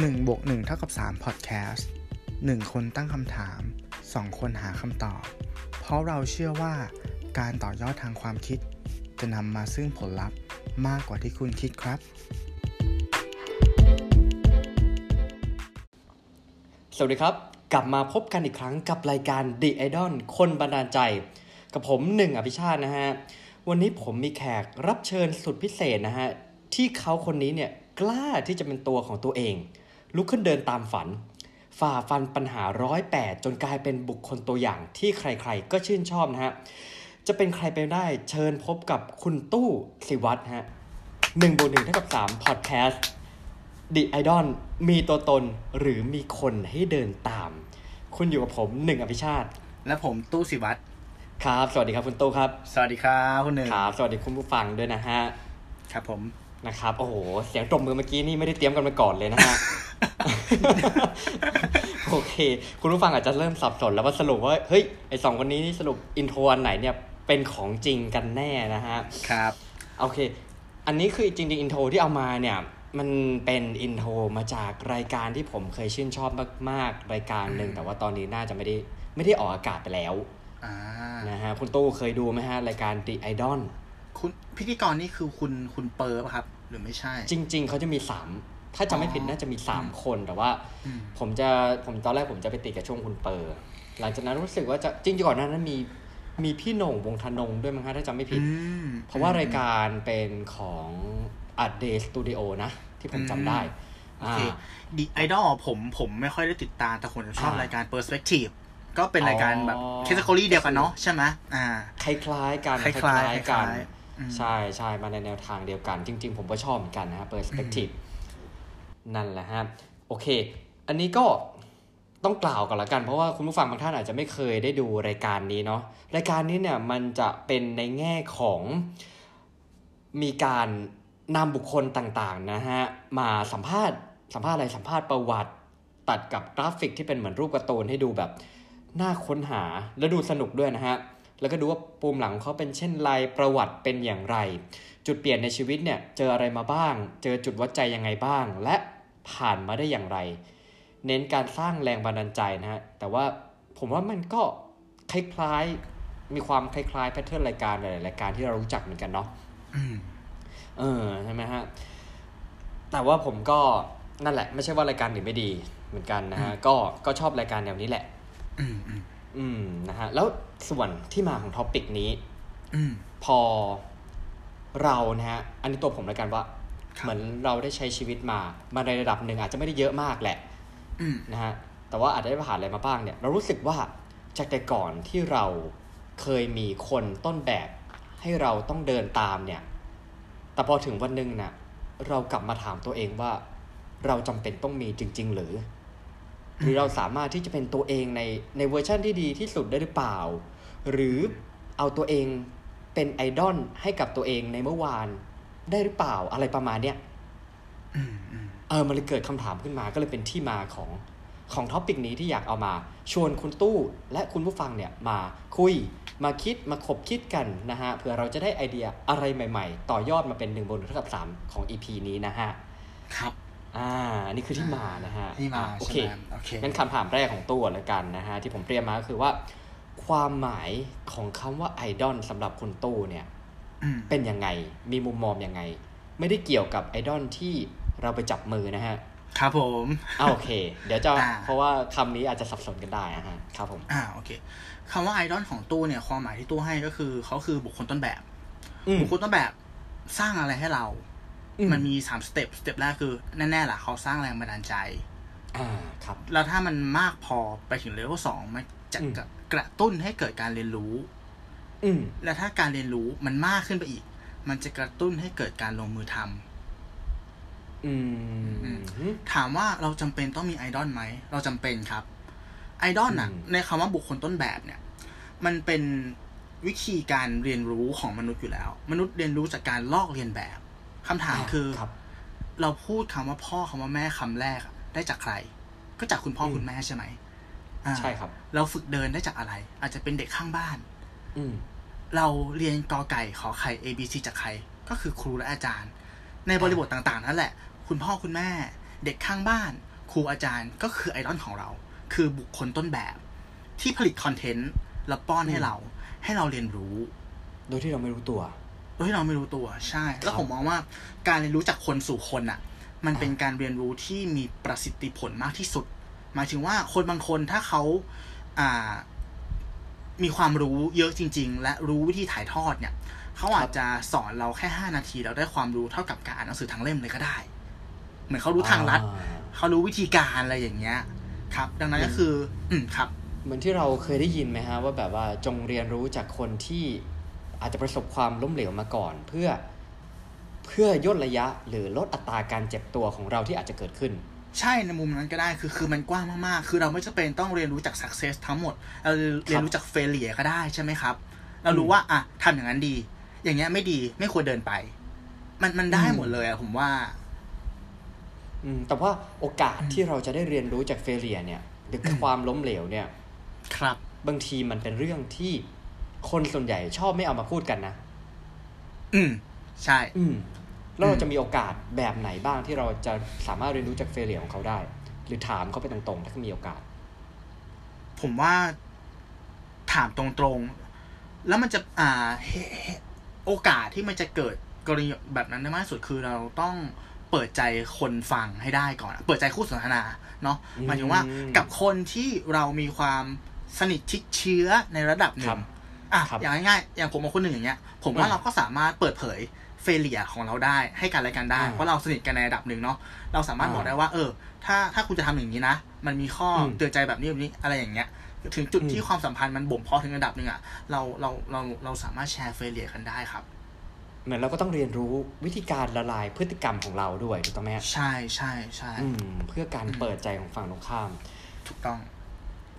1บวก1เท่ากับ3 Podcast 1 คนตั้งคำถาม 2 คนหาคำตอบ เพราะเราเชื่อว่าการต่อยอดทางความคิด จะนำมาซึ่งผลลัพธ์มากกว่าที่คุณคิดครับ สวัสดีครับ กลับมาพบกันอีกครั้งกับรายการ The Idol คนบันดาลใจ กับผมหนึ่งอภิชาตินะฮะ วันนี้ผมมีแขกรับเชิญสุดพิเศษนะฮะ ที่เขาคนนี้เนี่ยกล้าที่จะเป็นตัวของตัวเอง ลุกขึ้นเดินตามฝัน ฝ่าฟันปัญหาร้อยแปดจนกลายเป็นบุคคลตัวอย่างที่ใครๆ ก็ชื่นชอบนะฮะ จะเป็นใครไปได้เชิญพบกับคุณตู้สิวัตรฮะหนึ่งบวกหนึ่งเท่ากับสามพอดแคสต์ดิไอดอลมีตัวตนหรือมีคนให้เดินตาม คุณอยู่กับผมหนึ่งอภิชาติ และผมตู้สิวัตรครับ สวัสดีครับคุณตู้ครับ สวัสดีครับคุณหนึ่งครับ สวัสดีคุณผู้ฟังด้วยนะฮะ ครับผม นะครับโอ้โหเสียงตบมือเมื่อกี้นี่ไม่ได้เตรียมกันมาก่อนเลยนะฮะโอเค คุณผู้ฟังอาจจะเริ่มสับสนแล้วว่าสรุปว่าเฮ้ยไอสองคนนี้นี่สรุป intro อันไหนเนี่ยเป็นของจริงกันแน่นะฮะครับโอเค อันนี้คือจริงๆ intro ที่เอามาเนี่ยมันเป็น intro มาจากรายการที่ผมเคยชื่นชอบมากๆ รายการหนึ่งอืมแต่ว่าตอนนี้น่าจะไม่ได้ไม่ได้ออกอากาศไปแล้วอ่านะฮะคุณตู้เคยดูไหมฮะรายการ The Idol คุณพิธีกรนี่คือคุณคุณเปอร์ปะครับ หรือไม่ใช่ จริง ๆเขาจะมีสามถ้าจำไม่ผิดอ๋อน่าจะมีสามคนแต่ว่าอืมผมจะผมตอนแรกผมจะไปติดกับช่วงคุณเปอร์หลังจากนั้นรู้สึกว่าจะจริงๆก่อนหน้านั้นมีมีพี่โหน่งวงศ์ทนงด้วยมั้งฮะถ้าจำไม่ผิดอืมเพราะว่ารายการเป็นของ a day สตูดิโอนะ ที่ผมจำได้โออ่าเคดีไอดอลผมผมไม่ค่อยได้ติดตามแต่ผมจะชอบอ่ารรายการ Perspective ก็เป็นรายการแบบอ๋อแคตตา o r y เดียวกันเนาะใช่ไหมอ่า คล้ายๆกัน คล้ายๆกันคล้ายๆอืม ใช่ใช่มาในแนวทางเดียวกัน จริง ๆ ผมก็ชอบเหมือนกันนะฮะ perspective นั่นแหละฮะโอเค อันนี้ก็ต้องกล่าวก่อนละกันเพราะว่าคุณผู้ฟังบางท่านอาจจะไม่เคยได้ดูรายการนี้เนาะรายการนี้เนี่ยมันจะเป็นในแง่ของมีการนำบุคคลต่างๆนะฮะมาสัมภาษณ์สัมภาษณ์อะไรสัมภาษณ์ประวัติ ตัดกับกราฟิกที่เป็นเหมือนรูปการ์ตูนให้ดูแบบน่าค้นหาและดูสนุกด้วยนะฮะ แล้วก็ดูว่าปูมหลังเขาเป็นเช่นไรประวัติเป็นอย่างไร จุดเปลี่ยนในชีวิตเนี่ยเจออะไรมาบ้าง เจอจุดวัดใจยังไงบ้าง และผ่านมาได้อย่างไร เน้นการสร้างแรงบันดาลใจนะฮะแต่ว่าผมว่ามันก็คล้ายๆมีความคล้ายๆแพทเทิร์นรายการหลายๆรายการที่เรารู้จักเหมือนกันเนาะอืมเออใช่ไหมฮะแต่ว่าผมก็นั่นแหละ ไม่ใช่ว่ารายการอื่นไม่ดีเหมือนกันนะฮะก็ก็ชอบรายการแนวนี้แหละ อืมอืมอืมนะฮะแล้วส่วนที่มาของท็อปิกนี้อืมพอเรานะฮะอันนี้ตัวผมแล้วกันว่าครับเหมือนเราได้ใช้ชีวิตมามาในระดับหนึ่งอาจจะไม่ได้เยอะมากแหละอืมนะฮะแต่ว่าอาจจะได้ผ่านอะไรมาบ้างเนี่ย เรารู้สึกว่าจากแต่ก่อนที่เราเคยมีคนต้นแบบให้เราต้องเดินตามเนี่ย แต่พอถึงวันหนึ่งน่ะ เรากลับมาถามตัวเองว่า เราจำเป็นต้องมีจริง ๆ หรือ หรือเราสามารถที่จะเป็นตัวเองในในเวอร์ชันที่ดีที่สุดได้หรือเปล่า หรือเอาตัวเองเป็นไอดอลให้กับตัวเองในเมื่อวานได้หรือเปล่าอะไรประมาณเนี้ยอืมอืมเออมันเลยเกิดคำถามขึ้นมาก็เลยเป็นที่มาของของ topic นี้ที่อยากเอามาชวนคุณตู้และคุณผู้ฟังเนี่ยมาคุยมาคิดมาขบคิดกันนะฮะเผื่อเราจะได้ไอเดียอะไรใหม่ ๆ ต่อยอดมาเป็น1บวก1เท่ากับ3ของ EP นี้นะฮะ ครับ อ่าอันนี้คือที่มานะฮะที่มาอะโอใช่เคไหมโอเคงั้นคำถามแรกของตู้ก่อนละกันนะฮะที่ผมเตรียมมาก็คือว่า ความหมายของคำว่าไอดอลสำหรับคุณตู้เนี่ยอืมเป็นยังไง มีมุมมองยังไง ไม่ได้เกี่ยวกับไอดอลที่เราไปจับมือนะฮะ ครับผมอ่าโอเค เดี๋ยวจะอ่าเพราะว่าคำนี้อาจจะสับสนกันได้นะฮะครับผม อ่าโอเคคำว่าไอดอลของตู้เนี่ยความหมายที่ตู้ให้ก็คือเขาคือบุคคลต้นแบบอืมบุคคลต้นแบบสร้างอะไรให้เราอื มมันมีสาม step step แรกคือ แน่ๆล่ะเขาสร้างแรงบันดาลใจ อ่าครับ แล้วถ้ามันมากพอไปถึงเลเวลสองมันจะอืมกระกระตุ้นให้เกิดการเรียนรู้ อืมและถ้าการเรียนรู้มันมากขึ้นไปอีก มันจะกระตุ้นให้เกิดการลงมือทำอืมอืมถามว่าเราจำเป็นต้องมีไอดอลไหม เราจำเป็นครับ ไอดอลน่ะอืมในคำว่าบุคคลต้นแบบเนี่ย มันเป็นวิธีการเรียนรู้ของมนุษย์อยู่แล้ว มนุษย์เรียนรู้จากการลอกเรียนแบบ คำถามคือครับเราพูดคำว่าพ่อคำว่าแม่คำแรกอะได้จากใคร ก็จากคุณพ่ออืมคุณแม่ใช่ไหมอ่าใช่ครับ เราฝึกเดินได้จากอะไร อาจจะเป็นเด็กข้างบ้าน อืมเราเรียนกอไก่ขอไข่ A B C จากใคร ก็คือครูและอาจารย์ ในบริบทต่างๆนั่นแหละ คุณพ่อคุณแม่ เด็กข้างบ้าน ครูอาจารย์ก็คือไอดอลของเรา คือบุคคลต้นแบบ ที่ผลิตคอนเทนต์แล้วป้อนให้เรา ให้เราเรียนรู้ โดยที่เราไม่รู้ตัวโด ยที่เราไม่รู้ตัวใช่ แล้วผมมองว่าการเรียนรู้จากคนสู่คนอะมันเป็นการเรียนรู้ที่มีประสิทธิผลมากที่สุด หมายถึงว่าคนบางคนถ้าเขาอ่ามีความรู้เยอะจริง ๆ และรู้วิธีถ่ายทอดเนี่ยเขาอาจจะสอนเราแค่ห้านาทีแล้วได้ความรู้เท่ากับการอ่านหนังสือทั้งเล่มเลยก็ได้ เหมือนเขารู้ทางลัดอ่าเขารู้วิธีการอะไรอย่างเงี้ย ครับ ดังนั้นก็คือ อืมครับ เหมือนที่เราเคยได้ยินไหมฮะว่าแบบว่าจงเรียนรู้จากคนที่ อาจจะประสบความล้มเหลวมาก่อน เพื่อเพื่อย่นระยะหรือลดอัตราการเจ็บตัวของเราที่อาจจะเกิดขึ้น ใช่ในมุมนั้นก็ได้คือคือมันกว้างมากๆ คือเราไม่จำเป็นต้องเรียนรู้จาก success ทั้งหมด เราเรียนรู้จาก failure ก็ได้ใช่ไหมครับ เรารู้ว่าอะทำอย่างนั้นดี อย่างเงี้ยไม่ดีไม่ควรเดินไป มันมันได้อืมหมดเลยอะผมว่าอืมแต่ว่าโอกาสที่เราจะได้เรียนรู้จากเฟลเลียเนี่ยหรือความล้มเหลวเนี่ย ครับ บางทีมันเป็นเรื่องที่ คนส่วนใหญ่ชอบไม่เอามาพูดกันนะ อืม ใช่ อืมแล้วเราจะมีโอกาสแบบไหนบ้างที่เราจะสามารถเรียนรู้จากเฟลเลียของเขาได้ หรือถามเขาไปตรงๆ ถ้าเขามีโอกาส ผมว่าถามตรงๆ แล้วมันจะอ่าเฮเฮโอกาสที่มันจะเกิดกรณีแบบนั้นได้มากที่สุดคือเราต้องเปิดใจคนฟังให้ได้ก่อน เปิดใจคู่สนทนาเนาะอืมหมายถึงว่ากับคนที่เรามีความสนิทชิดเชื้อในระดับหนึ่ครังบ อะครับอย่างง่ายๆอย่างผมกับคนหนึ่งอย่างเงี้ย ผมว่าอืมเราก็สามารถเปิดเผยเฟลเลียของเราได้ให้กันและกันได้อ่าเพราะเราสนิทกันในระดับหนึ่งเนาะเราสามารถอ่าบอกได้ว่า เออ ถ้าถ้าคุณจะทำอย่างนี้นะ มันมีข้ออมเตือนใจแบบนี้แบบนี้อะไรอย่างเงี้ยถึงจุดอืมที่ความสัมพันธ์มันบ่มเพาะถึงระดับหนึ่งอะเราเราเราเราสามารถแชร์เฟลเลียกันได้ครับเหมือนเราก็ต้องเรียนรู้วิธีการละลายพฤติกรรมของเราด้วยถูกต้องไหมฮะใช่ใช่ใช่อืมเพื่อการเปิดใจของฝั่งตรงข้าม ถูกต้อง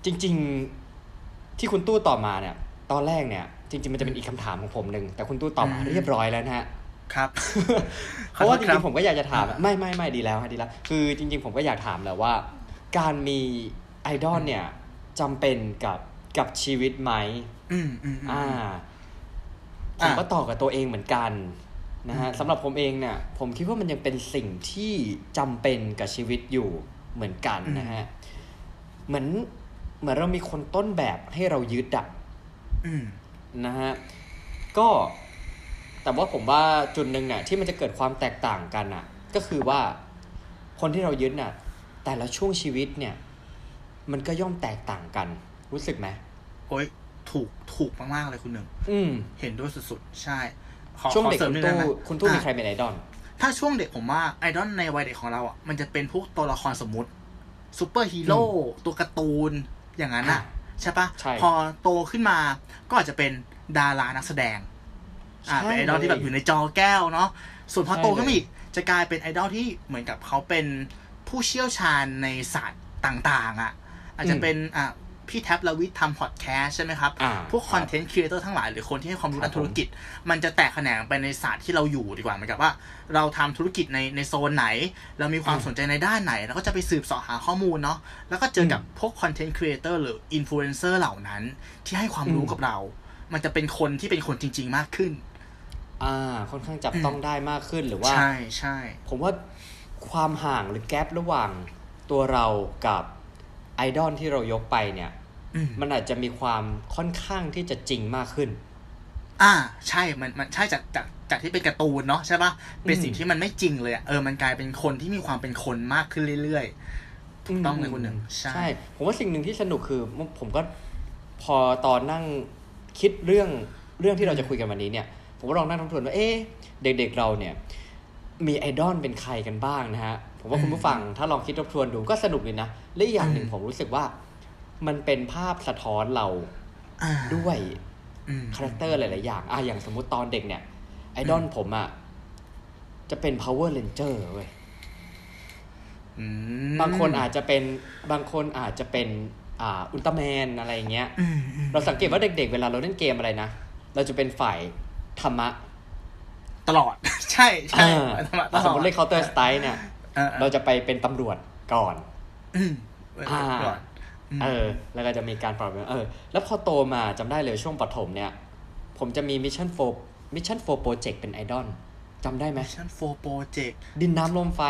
จริง ๆ ที่คุณตู้ตอบมาเนี่ย ตอนแรกเนี่ย จริง ๆ มันจะเป็นอีกคำถามของผมหนึ่งแต่คุณตู้ตอบมาอืมเรียบร้อยแล้วนะฮะครับเพราะว่าจครัริบงๆผมก็อยากจะถามอ่าไม่ไม่ไม่ดีแล้วฮะดีแล้ว คือจริง ๆ ผมก็อยากถามแหละว่า การมีไอดอลเนี่ยจำเป็นกับกับชีวิตไหมอืมอืมอืมอ่าผมอ่าก็ตอบกับตัวเองเหมือนกันนะฮะอืมสำหรับผมเองเนี่ยผมคิดว่ามันยังเป็นสิ่งที่จำเป็นกับชีวิตอยู่เหมือนกันนะฮะเหมือนเหมือนเรามีคนต้นแบบให้เรายึดอะอืม นะฮะก็แต่ว่าผมว่าจุดหนึ่งเนี่ยที่มันจะเกิดความแตกต่างกันอะ ก็คือว่าคนที่เรายึดน่ะ แต่ละช่วงชีวิตเนี่ย มันก็ย่อมแตกต่างกัน รู้สึกไหมโอ้ยถูกถูกมากๆเลยคุณหนึ่งอืมเห็นด้วยสุดๆ ใช่ขอช่วงขอเด็กสริมคุณนิดนึตู้งนะคุณตู้มีอะใครเป็นไอดอลถ้าช่วงเด็กผมว่าไอดอลในวัยเด็กของเราอะมันจะเป็นพวกตัวละครสมมุติซูเปอร์ฮีโร่ตัวการ์ตูนอย่างนั้นอะ ใช่ปะใช่พอโตขึ้นมาก็อาจจะเป็นดารานักแสดง อ่าใช่เป็นไอดอลที่แบบอยู่ในจอแก้วเนาะส่วนพอใช่โตขึ้นเลยมาอีกจะกลายเป็นไอดอลที่เหมือนกับเขาเป็นผู้เชี่ยวชาญในศาสตร์ต่าง ๆ อะ อาจจะเป็นอ่า พี่แท็ปรวิศทำพอดแคสต์ใช่ไหมครับอ่าพวก content creator ทั้งหลายหรือคนที่ให้ความรู้ครัด้าบนธุรกิจ มันจะแตกแขนงไปในศาสตร์ที่เราอยู่ดีกว่าเหมือนกับว่า เราทำธุรกิจในในโซนไหน เรามีความอืมสนใจในด้านไหนแล้วก็จะไปสืบเสาะหาข้อมูลเนาะแล้วก็เจอกับอืมพวก content creator หรืออินฟลูเอนเซอร์เหล่านั้น ที่ให้ความรู้อืมกับเรา มันจะเป็นคนที่เป็นคนจริง ๆ มากขึ้นอ่าค่อนข้างจับต้องได้มากขึ้นหรือว่าใช่ใช่ผมว่าความห่างหรือ gap ระหว่างตัวเรากับไอดอลที่เรายกไปเนี่ยอื มมันอาจจะมีความค่อนข้างที่จะจริงมากขึ้น อ่า ใช่มันมันใช่จากจากจากที่เป็นการ์ตูนเนาะใช่ปะเป็นอืมสิ่งที่มันไม่จริงเลยอะเออมันกลายเป็นคนที่มีความเป็นคนมากขึ้นเรื่อยๆถูกต้องเลยคุณหนึ่งใช่ใช่ ผมว่าสิ่งหนึ่งที่สนุกคือ ผมก็พอตอนนั่งคิดเรื่องเรื่องที่เราจะคุยกันวันนี้เนี่ย ผมก็ลองนั่งทบทวนว่าเอ๊ะเด็ก ๆเราเนี่ย มีไอดอลเป็นใครกันบ้างนะฮะผมว่าคุณผู้ฟังถ้าลองคิดทบทวนดูก็สนุกเลยนะและอีกอย่างหนึ่งผมรู้สึกว่า มันเป็นภาพสะท้อนเราอ่าด้วยอืมคาแรคเตอร์หลาย ๆ อย่างอะอย่างสมมุติตอนเด็กเนี่ย ไอดอลผมอะ จะเป็น power ranger เว้ยอืมบางคนอาจจะเป็นบางคนอาจจะเป็นอ่าอุลตร้าแมนอะไรอย่างเงี้ยอืมอืมเราสังเกตว่าเด็ก ๆ เวลาเราเล่นเกมอะไรนะ เราจะเป็นฝ่ายธรรมะ ตลอด ใช่ใช่อ่าตลอดสมมติเล่น counter strike เนี่ยออเราจะไปเป็นตำรวจก่อนอืมอ่าก่อนม เออ แล้วก็จะมีการปรับเปลี่ยนเออ แล้วพอโตมาจำได้เลยช่วงปฐมเนี่ย ผมจะมี mission for mission for project เป็นไอดอลจำได้ไหม Mission 4 Project ดินน้ำลมไฟ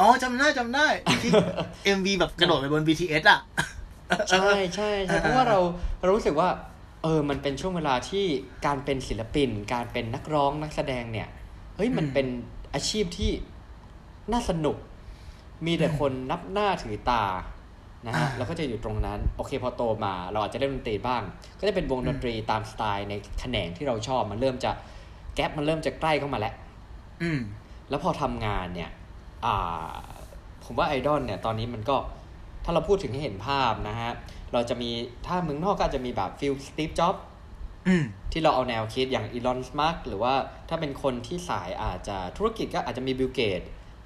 อ๋อจำได้จำได้ที่ MV แบบกระโดดไปบน BTS อะ ใช่ใช่ใช่อ่าเพราะว่าเราเรารู้สึกว่า เออ มันเป็นช่วงเวลาที่การเป็นศิลปิน การเป็นนักร้องนักแสดงเนี่ย เฮ้ยมันเป็นอาชีพที่น่าสนุก มีแต่คนนับหน้าถือตา นะฮะแล้วก็จะอยู่ตรงนั้น โอเคพอโตมาเราอาจจะเล่นดนตรีบ้าง ก็จะเป็นวงดนตรีตามสไตล์ในแขนงที่เราชอบมันเริ่มจะ gap มันเริ่มจะใกล้เข้ามาแล้วอืมแล้วพอทำงานเนี่ยอ่าผมว่าไอดอลเนี่ยตอนนี้มันก็ถ้าเราพูดถึงให้เห็นภาพนะฮะ เราจะมีถ้าเมืองนอกก็อาจจะมีแบบ feel สตีฟจ็อบส์อืมที่เราเอาแนวคิดอย่างอีลอนมัสก์หรือว่าถ้าเป็นคนที่สายอาจจะธุรกิจก็อาจจะมีบิลเกตส์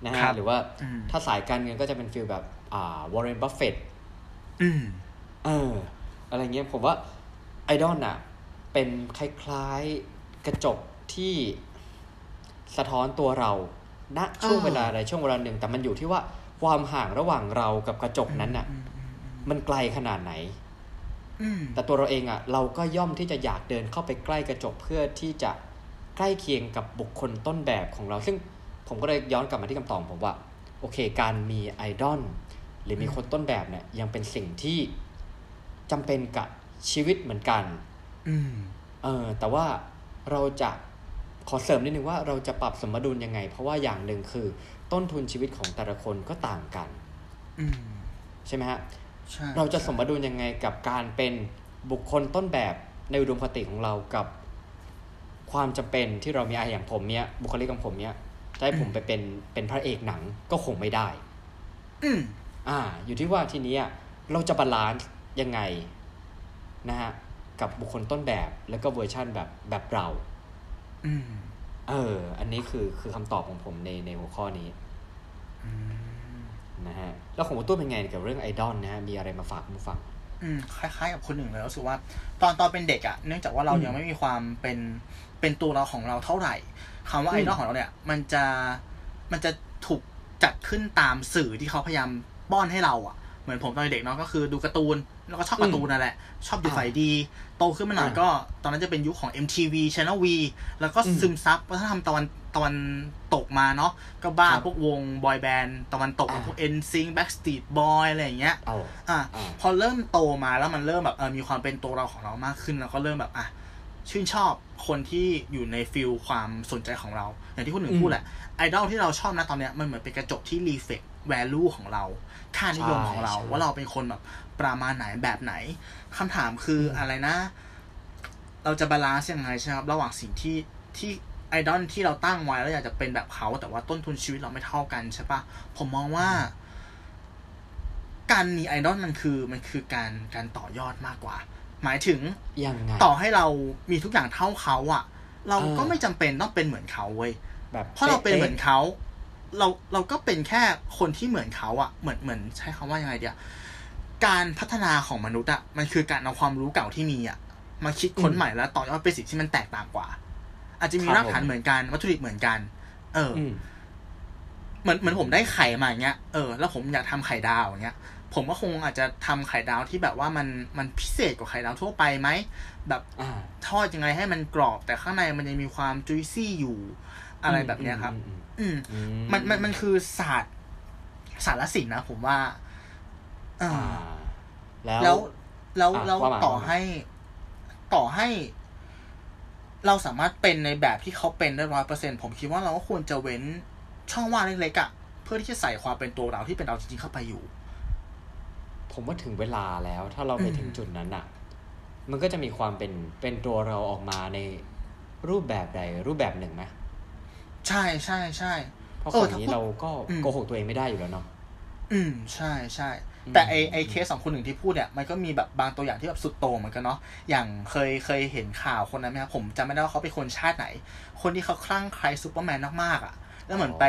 นะฮะครับหรือว่าอืมถ้าสายการเงินก็จะเป็น feel แบบ อ่าวอร์เรนบัฟเฟตต์อืมเออ อะไรเงี้ยผมว่าไอดอลน่ะเป็นคล้ายๆกระจกที่สะท้อนตัวเราณช่วงอ่าเวลาใดช่วงเวลาหนึ่ง แต่มันอยู่ที่ว่าความห่างระหว่างเรากับกระจกนั้นน่ะอืมอืมมันไกลขนาดไหนอืมแต่ตัวเราเองอะเราก็ย่อมที่จะอยากเดินเข้าไปใกล้กระจกเพื่อที่จะใกล้เคียงกับบุคคลต้นแบบของเรา ซึ่งผมก็เลยย้อนกลับมาที่คำตอบผมว่า โอเค การมีไอดอล หรือมีคนต้นแบบเนี่ย ยังเป็นสิ่งที่จำเป็นกับชีวิตเหมือนกันอืมเออ แต่ว่าเราจะขอเสริมนิดนึงว่าเราจะปรับสมดุลยังไง เพราะว่าอย่างหนึ่งคือ ต้นทุนชีวิตของแต่ละคนก็ต่างกันอืมใช่ไหมฮะใช่เราจะสมดุลยังไงกับการเป็นบุคคลต้นแบบในอุดมคติของเรากับความจำเป็นที่เรามีอะอย่างผมเนี้ยบุคลิกของผมเนี้ยจะให้ผมไปเป็นเป็นพระเอกหนังก็คงไม่ได้ อืม อ่าอยู่ที่ว่าทีเนี้ยเราจะ balance ยังไงนะฮะกับบุคคลต้นแบบแล้วก็เวอร์ชั่นแบบแบบเราอืมเออ อันนี้คือคือคำตอบของผมในในหัวข้อนี้อืมนะฮะแล้วของคุณตู้เป็นไงกับเรื่องไอดอลนะฮะมีอะไรมาฝากคุณผู้ฟังอืมคล้ายๆกับคนหนึ่งเลยรู้สึกว่า ตอนตอนเป็นเด็กอะเนื่องจากว่าเราอืมยังไม่มีความเป็นเป็นตัวเราของเราเท่าไหร่คำว่าอืไอมดอลของเราเนี่ย มันจะมันจะถูกจัดขึ้นตามสื่อที่เขาพยายาม ป้อนให้เราอะเหมือนผมตอนเด็กเนาะก็คือดูการ์ตูนแล้วก็ชอบการ์ตูนนั่นแหละ ชอบดูอ่าฝ่ายดี โตขึ้นมาหน่อยอ่าก็ ตอนนั้นจะเป็นยุคของ MTV Channel V แล้วก็อืมซึมซับวัฒนธรรมตะวันตะวันตกมาเนาะก็บ้าครับพวกวง boy band ตะวันตกอ่าพวก NSYNC Backstreet Boys อะไรอย่างเงี้ยเอาอะอ่าพอเริ่มโตมาแล้วมันเริ่มแบบเออมีความเป็นตัวเราของเรามากขึ้น แล้วก็เริ่มแบบอะชื่นชอบคนที่อยู่ใน field ความสนใจของเรา อย่างที่คุณหนึ่งอืมพูดแหละไอดอลที่เราชอบนะตอนเนี้ยมันเหมือนเป็นกระจกที่ reflect value ของเรา ค่านิยมของเราใช่ว่าเราเป็นคนแบบประมาณไหนแบบไหนคำถามคืออมอะไรนะ เราจะ balance ยังไงใช่ไหมครับ ระหว่างสิ่งที่ที่ไอดอลที่เราตั้งไว้แล้วอยากจะเป็นแบบเขา แต่ว่าต้นทุนชีวิตเราไม่เท่ากันใช่ปะผมมองว่า การมีไอดอลมันคือมันคือการการต่อยอดมากกว่า หมายถึงยังไงต่อให้เรามีทุกอย่างเท่าเขาอะเราเออก็ไม่จำเป็นต้องเป็นเหมือนเขาเว้ยแบบเพราะเราเป็นเหมือนป๊ะเขา เราเราก็เป็นแค่คนที่เหมือนเขาอะเหมือนเหมือนใช้คำว่ายังไงเดียการพัฒนาของมนุษย์อะมันคือการเอาความรู้เก่าที่มีอะมาคิดค้นใหม่แล้วต่อยอดเป็นสิ่งที่มันแตกต่างกว่า อาจจะมีรากฐานเหมือนกันวัตถุดิบเหมือนกัน เอออืมเหมือนเหมือนผมได้ไข่มาอย่างเงี้ยเออแล้วผมอยากทำไข่ดาวอย่างเงี้ยผมก็คงอาจจะทำไข่ดาวที่แบบว่ามันมันพิเศษกว่าไข่ดาวทั่วไปไหมแบบอ่าทอดยังไงให้มันกรอบ แต่ข้างในมันยังมีความจุยซี่อยู่ อะไรแบบเนี้ยครับ อืมอืมอืมันมันมันคือศาสตร์ศาสตร์และศิลป์นะผมว่าเอออ่าอแล้วแล้วแล้วอะแล้วว่ามาต่อว่ามาให้ต่อให้ เราสามารถเป็นในแบบที่เขาเป็นได้ร้อยเปอร์เซ็นผมคิดว่าเราก็ควรจะเว้นช่องว่างเล็กๆอะ่ะเพื่อที่จะใส่ความเป็นตัวเราที่เป็นเราจริงๆเข้าไปอยู่ ผมว่าถึงเวลาแล้ว ถ้าเราไปอืมถึงจุดนั้นอะมันก็จะมีความเป็นเป็นตัวเราออกมาในรูปแบบใดรูปแบบหนึ่งไหม ใช่ใช่ใช่เพราะเอคอนถ้านี้พูดเราก็อืมโกหกตัวเองไม่ได้อยู่แล้วเนาะอืมใช่ใช่อืมแต่ไอไอเคสสองคนหนึ่งที่พูดเนี่ยมันก็มีแบบบางตัวอย่างที่แบบสุดโต่งเหมือนกันเนาะอย่างเคยเคยเห็นข่าวคนนั้นไหมครับผมจำไม่ได้ว่าเขาเป็นคนชาติไหน คนที่เขาคลั่งใครซูเปอร์แมนมากๆอะ แล้วเหมือนไป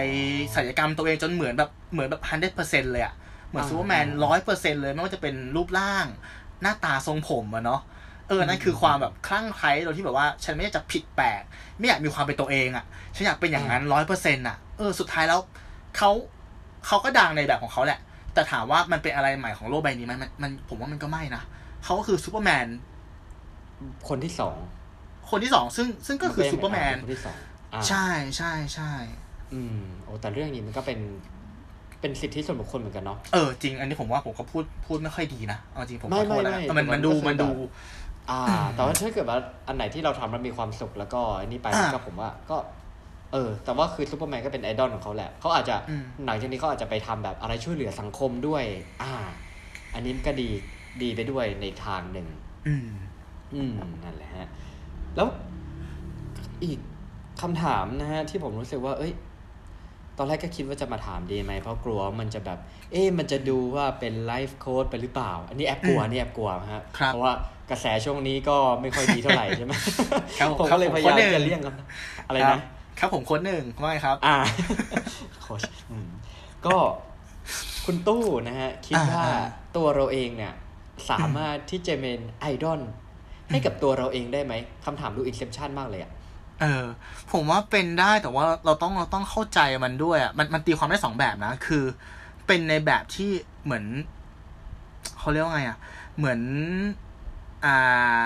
ศัลยกรรมตัวเองจนเหมือนแบบเหมือนแบบ hundred percent เลยอะเหมือนซูเปอร์แมนร้อยเปอร์เซ็นต์เลยไม่ว่าจะเป็นรูปร่าง หน้าตาทรงผมอะเนาะ เออนั่นคือความแบบคลั่งไคล้โดยที่แบบว่า ฉันไม่อยากจะผิดแปลก ไม่อยากมีความเป็นตัวเองอะฉันอยากเป็นอย่างนั้นร้อยเปอร์เซ็นต์อะเออสุดท้ายแล้วเขาเขาก็ดังในแบบของเขาแหละ แต่ถามว่ามันเป็นอะไรใหม่ของโลกใบนี้ไหมมันมันผมว่ามันก็ไม่นะเขาก็คือซูเปอร์แมนคนที่สองคนที่สองซึ่งซึ่งก็คือซูเปอร์แมนคนที่สองอ่าใช่ใช่ใช่อืมโอ้แต่เรื่องนี้มันก็เป็นเป็นสิทธิส่วนบุคคลเหมือนกันเนาะ เออจริง อันนี้ผมว่าผมก็พูดพูดไม่ค่อยดีนะ เอาจริงผมไม่ขอโทษนะไม่ไม่แต่มันแต่มัมันนดูก็คือมันดูแบบ อ่า แต่ว่าถ้าเกิดว่าอันไหนที่เราทำแล้วมีความสุขแล้วก็อันนี้ไปอ่าก็ผมว่าก็ เออ แต่ว่าคือซูเปอร์แมนก็เป็นไอดอลของเขาแหละเขาอาจจะอืมหลังจากนี้เขาอาจจะไปทำแบบอะไรช่วยเหลือสังคมด้วย อ่า อันนี้มันก็ดีดีไปด้วยในทางหนึ่งอืม อืมนั่นแหละฮะ แล้วอีกคำถามนะฮะที่ผมรู้สึกว่า เอ้ย ตอนแรกก็คิดว่าจะมาถามดีไหมเพราะกลัวว่ามันจะแบบ เอ๊ะมันจะดูว่าเป็นไลฟ์โค้ดไปหรือเปล่า อันนี้แอบกลัวอืมอันนี่แอบกลัวฮะครับเพราะว่ากระแสช่วงนี้ก็ไม่ค่อยดีเท่าไหร่ใช่ไหมครับผมครับก็เลยผมพยายามคนหนึ่งจะเลี่ยงกันอะไรคนะบครับผมคนหนึ่งว่าไงครับ อ่าโค้ชอืมก็คุณตู้นะฮะ คิดอ่าว่าอ่าตัวเราเองเนี่ย สามารถที่จะเป็นไอดอลให้กับตัวเราเองได้ไหมคำถามดูอินเซปชันมากเลยอะ เออ ผมว่าเป็นได้แต่ว่าเราต้องเราต้องเข้าใจมันด้วยอะมันมันตีความได้สองแบบนะ คือเป็นในแบบที่เหมือนเขาเรียกว่าไงอะ เหมือน อ่า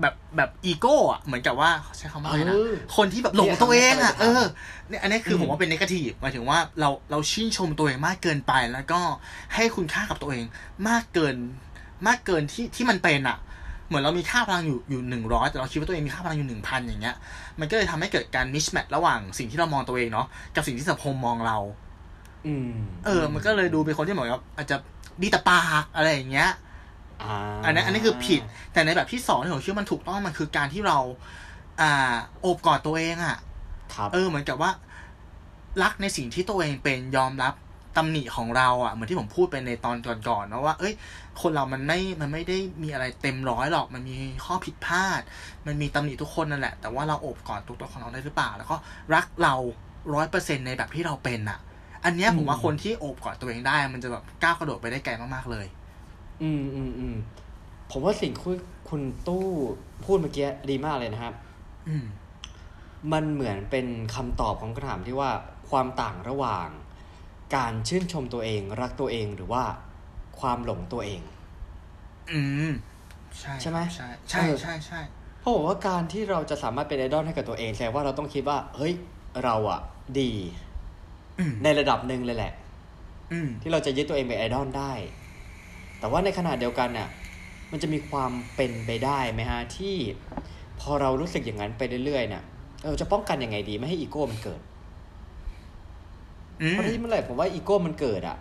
แบบแบบอีโก้อะเหมือนกับว่าใช้คำว่าอะไรนะเออคนที่แบบหลงตัวเองอะเนี่ยเออเนี่ยอันนี้คืออมผมว่าเป็นนกาทีฟหมายถึงว่าเราเราชื่นชมตัวเองมากเกินไปแล้วก็ให้คุณค่ากับตัวเอง มากเกิน มากเกินที่ที่มันเป็นอะ เหมือนเรามีค่าพลังอยู่อยู่หนึ่งร้อยแต่เราคิดว่าตัวเองมีค่าพลังอยู่หนึ่งพันอย่างเงี้ย มันก็เลยทำให้เกิดการมิชแมทระหว่างสิ่งที่เรามองตัวเองเนาะกับสิ่งที่สังคมมองเราอืมเออ มันก็เลยดูเป็นคนที่เหมือนกับอาจจะดีแต่ปากอะไรอย่างเงี้ยอ่าอันนี้นอันนี้คือผิด แต่ในแบบที่สองที่ผมคิดว่ามันถูกต้องมันคือการที่เรา อ่าโอบกอดตัวเองอะ่ะครับเออ เหมือนกับว่า รักในสิ่งที่ตัวเองเป็นยอมรับตำหนิของเราอะ่ะเหมือนที่ผมพูดไปในตอนก่อนๆนะว่า เอ้ย คนเรามันไม่มันไม่ได้มีอะไรเต็มร้อยหรอกมันมีข้อผิดพลาด มันมีตำหนิทุกคนนั่นแหละ แต่ว่าเราโอบกอดตัวตนของเราได้หรือเปล่า แล้วก็รักเราร้อยเปอร์เซ็นในแบบที่เราเป็นอะ อันเนี้ยผมว่าคนที่โอบกอดตัวเองได้ มันจะแบบก้าวกระโดดไปได้ไกลมากๆเลย อืมอืมอืมผมว่าสิ่งที่คุณตู้พูดเมื่อกี้ดีมากเลยนะครับ อืมมันเหมือนเป็นคำตอบของคำถามที่ว่าความต่างระหว่าง การชื่นชมตัวเอง รักตัวเองหรือว่า ความหลงตัวเอง อืมใช่ใช่ไหมใช่ใช่เออใช่ใช่เพราะผมว่าการที่เราจะสามารถเป็นไอดอลให้กับตัวเองแสดงว่าเราต้องคิดว่า เฮ้ย เราอะดีอืมในระดับหนึ่งเลยแหละอืมที่เราจะยึดตัวเองเป็นไอดอลได้ แต่ว่าในขณะเดียวกันน่ะ มันจะมีความเป็นไปได้ไหมฮะ ที่พอเรารู้สึกอย่างนั้นไปเรื่อยๆเนี่ยเราจะป้องกันยังไงดีไม่ให้อีโก้มันเกิดอืมเพราะที่เมื่อไหร่ผมว่าอีโก้มันเกิดอะ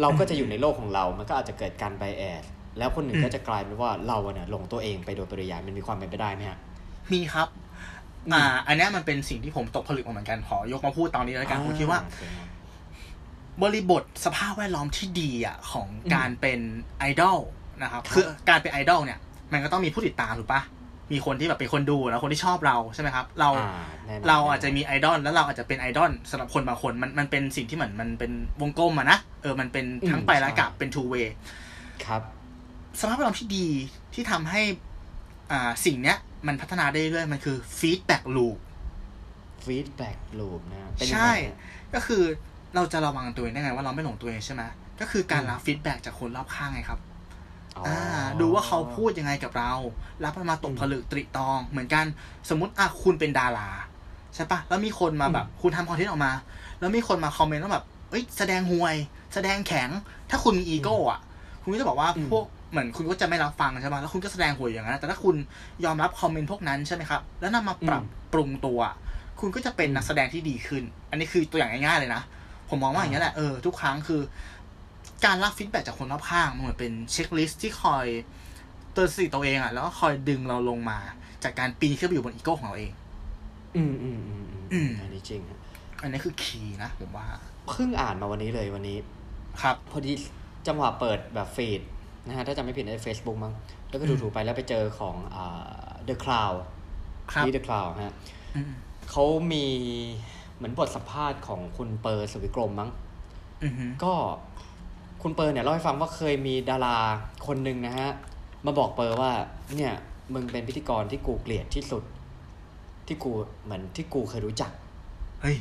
เราก็จะอยู่ในโลกของเรา มันก็อาจจะเกิดการไบแอสแล้วคนอื่นก็จะกลายเป็นว่าเราอะเนี่ยหลงตัวเองไปโดยปริยายมันมีความเป็นไปได้ไหมฮะมีครับอืมอ่า อันเนี้ยมันเป็นสิ่งที่ผมตกผลึกมาเหมือนกันขอยกมาพูดตอนนี้แล้วกันผมคิดว่าโอเคครับบริบทสภาพแวดล้อมที่ดีอะของอืมการเป็นไอดอลนะครับครับคือการเป็นไอดอลเนี่ย มันก็ต้องมีผู้ติดตามถูกปะ มีคนที่แบบเป็นคนดูแล้วคนที่ชอบเราใช่ไหมครับ เราอ่าแน่นนเราอาจจะมีไอดอลแล้วเราอาจจะเป็นไอดอลสำหรับคนบางคนมันมันเป็นสิ่งที่เหมือนมันเป็นวงกลมอะนะเออมันเป็นทั้งไปและกลับเป็น two way ครับสภาพแวดล้อมที่ดีที่ทำให้อ่าสิ่งเนี้ย มันพัฒนาได้เรื่อยๆมันคือ feedback loop feedback loop นะเป็นยังไงใช่ฮะก็คือเราจะระวังตัวเองได้ไงว่าเราไม่หลงตัวเองใช่ไหมก็คือการอืมรับ feedback จากคนรอบข้างไงครับอ๋ออ่า ดูว่าเขาพูดยังไงกับเรารับมันมาตกอืมผลึกตริตรอง เหมือนกันสมมติอะคุณเป็นดาราใช่ปะแล้วมีคนมาแบบ คุณทำ content ออกมา แล้วมีคนมา comment ว่าแบบเอ้ยแสดงห่วย แสดงแข็ง ถ้าคุณมีอีโก้อะ คุณก็จะบอกว่าอืมพวกเหมือนคุณก็จะไม่รับฟังใช่ไหมแล้วคุณก็แสดงห่วยอย่างนั้น แต่ถ้าคุณยอมรับ comment พวกนั้นใช่ไหมครับ แล้วนำมาปรับปรุงตัว คุณก็จะเป็นนักแสดงที่ดีขึ้น อันนี้คือตัวอย่างง่ายๆเลยนะ ผมมองว่าอย่างนี้แหละ เออ ทุกครั้งคือ การรับ feedback จากคนรอบข้างมันเหมือนเป็น checklist ที่คอยเตือนสติตัวเองอะแล้วก็คอยดึงเราลงมา จากการปีนขึ้นไปอยู่บนอีโก้ของเราเอง อืมอืมอืมอืมอืมอันนี้จริงฮะอันนี้คือ key นะผมว่าเพิ่งอ่านมาวันนี้เลยวันนี้ ครับ พอดีจังหวะเปิดแบบ feedนะฮะถ้าจำไม่ผิดใน Facebook มั้งแล้วก็อืมถูๆไปแล้วไปเจอของอ่า The Cloud ครับที่ The Cloud ฮะอืมเขามีเหมือนบทสัมภาษณ์ของคุณเปอร์สวิกรมมั้งอืมอืมก็ คุณเปอร์เนี่ยเล่าให้ฟังว่าเคยมีดาราคนหนึ่งนะฮะมาบอกเปอร์ว่าเนี่ยมึงเป็นพิธีกรที่กูเกลียดที่สุด ที่กูเหมือนที่กูเคยรู้จัก เฮ้ย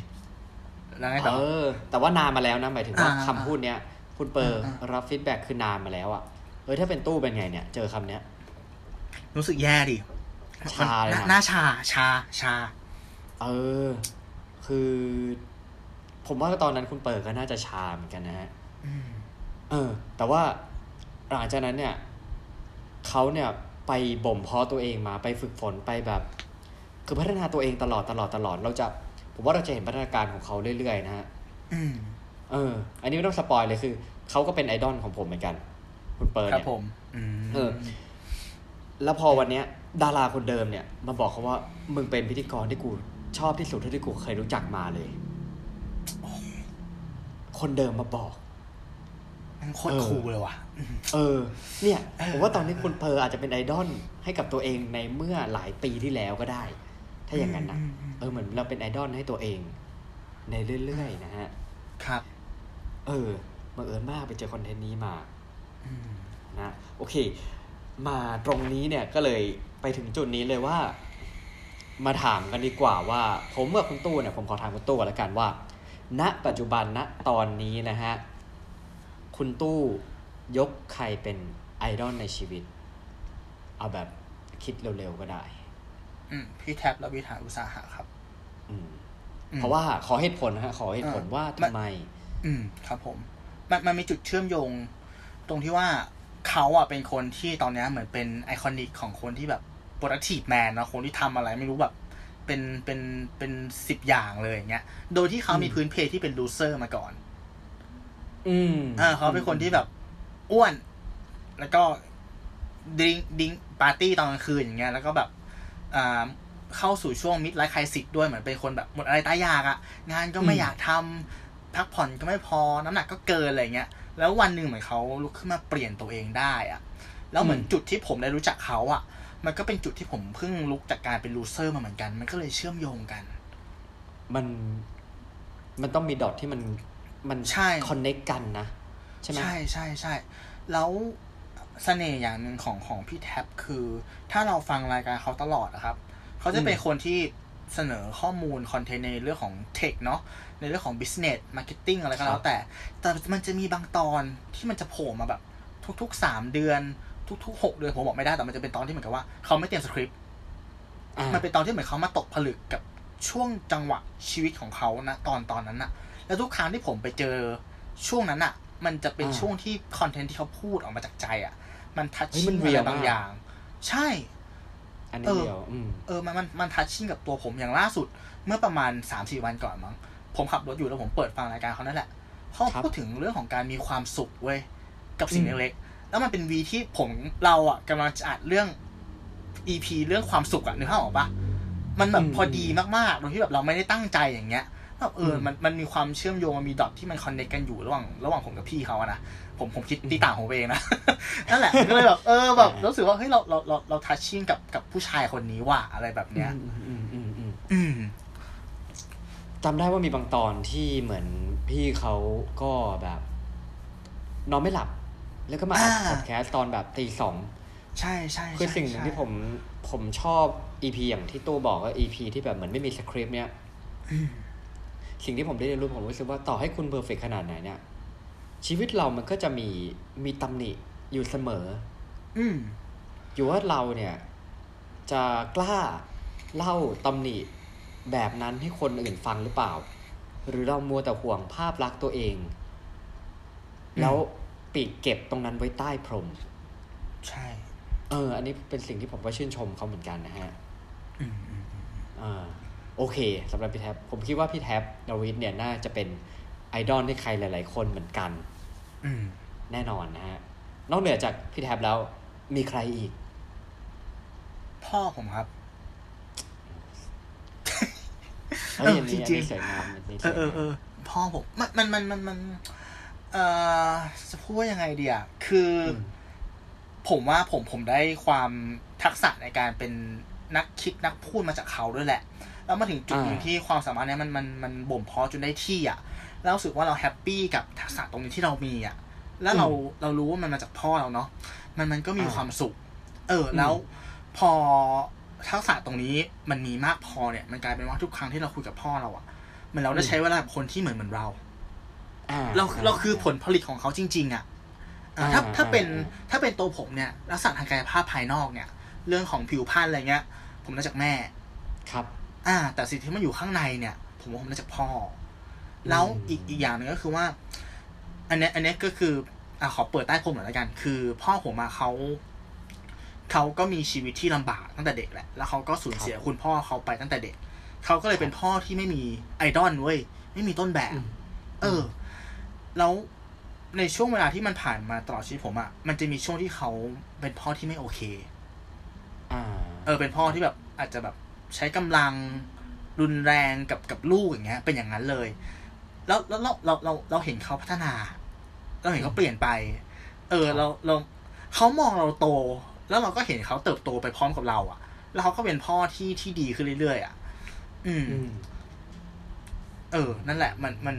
แล้วไงต่อเออ แต่ว่านานมาแล้วนะหมายถึงว่าอ่าคำพูดเนี้ยคุณเปอร์อ่าอ่ารัรับฟีดแบ็กคือนานมาแล้วอะเออถ้าเป็นตู้เป็นไงเนี่ย เจอคำเนี้ย รู้สึกแย่ดิชาเลยนะหน้าชาชาชา เออ คือ ผมว่าตอนนั้นคุณเปิดก็น่าจะชาเหมือนกันนะฮะอืม เออ แต่ว่าหลังจากนั้นเนี่ยเขาเนี่ยไปบ่มเพาะตัวเองมาไปฝึกฝนไปแบบ คือพัฒนาตัวเองตลอดตลอดตลอด เราจะผมว่าเราจะเห็นพัฒนาการของเขาเรื่อยๆนะฮะอืมเออ อันนี้ไม่ต้องสปอยเลยคือเขาก็เป็นไอดอลของผมเหมือนกัน คุณเปิดครับเนี่ยผมอืมเออ แล้วพอวันเนี้ย ดาราคนเดิมเนี่ย มาบอกเขาว่ามึงเป็นพิธีกรที่กูชอบที่สุดเท่าที่กูเคยรู้จักมาเลย คนเดิมมาบอกมัน โคตรคูลเลยว่ะ เออ เนี่ยเออผมว่าตอนนี้คุณเพออาจจะเป็นไอดอลให้กับตัวเองในเมื่อหลายปีที่แล้วก็ได้ ถ้าอย่างนั้นนะมอืมเออเหมือนเราเป็นไอดอลให้ตัวเอง ในเรื่อยๆนะฮะ ครับ เออบังเอิญมากไปเจอคอนเทนต์นี้มาอืมนะ โอเค มาตรงนี้เนี่ยก็เลยไปถึงจุดนี้เลยว่า มาถามกันดีกว่าว่า ผมเมื่อคุณตู้เนี่ยผมขอถามคุณตู้ก่อนละกันว่า ณ ปัจจุบันณตอนนี้นะฮะ คุณตู้ยกใครเป็นไอดอลในชีวิต เอาแบบคิดเร็วๆก็ได้ อืมพี่แท็บและวิถาอุตสาหะครับ อืมอืมเพราะว่าขอเหตุผลนะฮะ ขอเหตุผลอ่าว่ามันทำไม อืม ครับผม มันมันมีจุดเชื่อมโยง ตรงที่ว่าเขาอะเป็นคนที่ตอนเนี้ยเหมือนเป็นไอคอนิกของคนที่แบบ productive man เนอะคนที่ทำอะไรไม่รู้แบบ เป็นเป็นเป็นสิบอย่างเลยอย่างเงี้ย โดยที่เขามีอืมพื้นเพที่เป็น loser มาก่อน อืมเออเขาเป็นคนที่แบบ อ้วน แล้วก็ drink drink ปาร์ตี้ตอนกลางคืนอย่างเงี้ยแล้วก็แบบอ่าเข้าสู่ช่วง midlife crisis ด้วยเหมือนเป็นคนแบบหมดอะไรตายอยากอะงานก็ไม่อืมอยากทำพักผ่อนก็ไม่พอน้ำหนักก็เกินอะไรเงี้ย แล้ววันหนึ่งเหมือนเขาลุกขึ้นมาเปลี่ยนตัวเองได้อะแล้วเหมือนจุดที่ผมได้รู้จักเขาอะมันก็เป็นจุดที่ผมเพิ่งลุกจากการเป็น loser มาเหมือนกัน มันก็เลยเชื่อมโยงกัน มันมันต้องมี dot ที่มัน มันใช่ connect กันนะ ใช่ไหมใช่ใช่ใช่แล้วเสน่ห์อย่างหนึ่งของของพี่แท็บคือ ถ้าเราฟังรายการเขาตลอดนะครับ เขาจะเป็นคนที่เสนอข้อมูลคอนเทนต์ในเรื่องของ tech เนาะในเรื่องของ business marketing อะไรก็แล้วแต่ แต่มันจะมีบางตอนที่มันจะโผล่มาแบบ ทุกๆสามเดือน ทุกๆหกเดือนผมบอกไม่ได้แต่มันจะเป็นตอนที่เหมือนกับว่าเขาไม่เตรียมสคริปต์อ่ามันเป็นตอนที่เหมือนเขามาตกผลึกกับช่วงจังหวะชีวิตของเขานะตอนตอนนั้นน่ะ แล้วทุกครั้งที่ผมไปเจอช่วงนั้นน่ะมันจะเป็นอ่าช่วงที่คอนเทนต์ที่เขาพูดออกมาจากใจอะมันทัชเฮ้ยชิ่มันงเรีอะไรยลบางมากอย่าง ใช่ อันนี้เออเดียวอืมเออมันมันมันทัชชิ่งกับตัวผมอย่างล่าสุด เมื่อประมาณสามสี่วันก่อนมั้งผมขับรถอยู่แล้วผมเปิดฟังรายการเขานั่นแหละเขาครับพูดถึงเรื่องของการมีความสุขเว้ยกับสิ่งอืมเล็กๆแล้วมันเป็นวีที่ผมเราอะกำลังจะอัดเรื่อง EP เรื่องความสุขอะนึกภาพออกปะมันแบบพอดีมากๆโดยที่แบบเราไม่ได้ตั้งใจอย่างเงี้ย แบบเออมันมันมีความเชื่อมโยงมันมีดอทที่มันคอนเนคกันอยู่ระหว่างระหว่างผมกับพี่เขาอะนะผมผมคิดตีต่างของผมเองนะนั่นแหละก็เลยแบบเออแบบรู้สึกว่าเฮ้ยเราเราเราเราทัชชิ่งกับกับผู้ชายคนนี้ว่ะอะไรแบบเนี้ยอืมอืมอืมอืมอืมจำได้ว่ามีบางตอนที่เหมือนพี่เขาก็แบบ นอนไม่หลับ แล้วก็มาอัดอ่าพอดแคสต์ตอนแบบตีสองใช่ใช่คือใช่สิ่งหนึ่งใช่ที่ผมผมชอบ EP อย่างที่ตู้บอกว่า EP ที่แบบเหมือนไม่มีสคริปต์เนี่ยอืม สิ่งที่ผมได้เรียนรู้ผมรู้สึกว่าต่อให้คุณเพอร์เฟกขนาดไหนเนี่ย ชีวิตเรามันก็จะมีมีตำหนิอยู่เสมอ อืมอยู่ว่าเราเนี่ย จะกล้าเล่าตำหนิแบบนั้นให้คนอื่นฟังหรือเปล่า หรือเรามัวแต่ห่วงภาพลักษณ์ตัวเองอืมแล้วปีกเก็บตรงนั้นไว้ใต้พรม ใช่ เออ อันนี้เป็นสิ่งที่ผมก็ชื่นชมเขาเหมือนกันนะฮะ อืมอืมอืมอ่า โอเคสำหรับพี่แท็บผมคิดว่าพี่แท็บนวิทเนี่ยน่าจะเป็นไอดอลที่ใครหลาย ๆ คนเหมือนกันอืมแน่นอนนะฮะนอกเหนือจากพี่แท็บแล้วมีใครอีก พ่อผมครับเฮ้ยเอออันนี้จริงๆอันนี้สวยงามอันนี้สเอวยอเออเองามอพ่อผมมันมันมันมันมันเอ่อจะพูดว่ายังไงดีอะคืออือมผมว่าผมผมได้ความทักษะในการเป็นนักคิดนักพูดมาจากเขาด้วยแหละ แล้วมาถึงจุดหนึ่งอ่าที่ความสามารถเนี้ยมันมันมันบ่มเพาะจนได้ที่อะแล้วรู้สึกว่าเราแฮปปี้กับทักษะตรงนี้ที่เรามีอะแล้วเราเรารู้ว่ามันมาจากพ่อเราเนาะมันมันก็มีความสุข เออแล้วพอทักษะตรงนี้มันมีมากพอเนี่ย มันกลายเป็นว่าทุกครั้งที่เราคุยกับพ่อเราอะเหมือนเราได้ใช้เวลากับคนที่เหมือนเหมือนเราอ่เราเราคือผลผลิตของเขาจริง ๆ อะอ่าถ้าอ่าถ้าเป็นอ่าถ้าเป็นตัวผมเนี่ยลักษณะทางกายภาพภายนอกเนี่ย เรื่องของผิวพรรณอะไรเงี้ย ผมได้จากแม่ ครับ อ่า แต่สิ่งที่มันอยู่ข้างในเนี่ย ผมว่าผมได้จากพ่อ แล้วอีกอีกอย่างหนึ่งก็คือว่า อันเนี้ยอันเนี้ยก็คืออะขอเปิดใต้พรมหน่อยละกัน คือ พ่อผมมาเขาเขาก็มีชีวิตที่ลำบากตั้งแต่เด็กแหละ แล้วเขาก็สูญเสียคุณพ่อเขาไปตั้งแต่เด็ก เขาก็เลยเป็นพ่อที่ไม่มีไอดอลเว้ย ไม่มีต้นแบบ เออ แล้วในช่วงเวลาที่มันผ่านมาตลอดชีวิตผมอะ่ะ มันจะมีช่วงที่เขาเป็นพ่อที่ไม่โอเค อ่า เออ เป็นพ่อที่แบบอาจจะแบบ ใช้กำลังรุนแรงกับกับลูกอย่างเงี้ย เป็นอย่างนั้นเลย แล้วแล้วเราเราเราเราเห็นเขาพัฒนา เราเห็นเขาเปลี่ยนไป เออเราเราเขามองเราโต แล้วเราก็เห็นเขาเติบโตไปพร้อมกับเราอะ่ะ แล้วเขาก็เป็นพ่อที่ที่ดีขึ้นเรื่อยๆอะ่ะ อืมอืมเออ นั่นแหละ มันมัน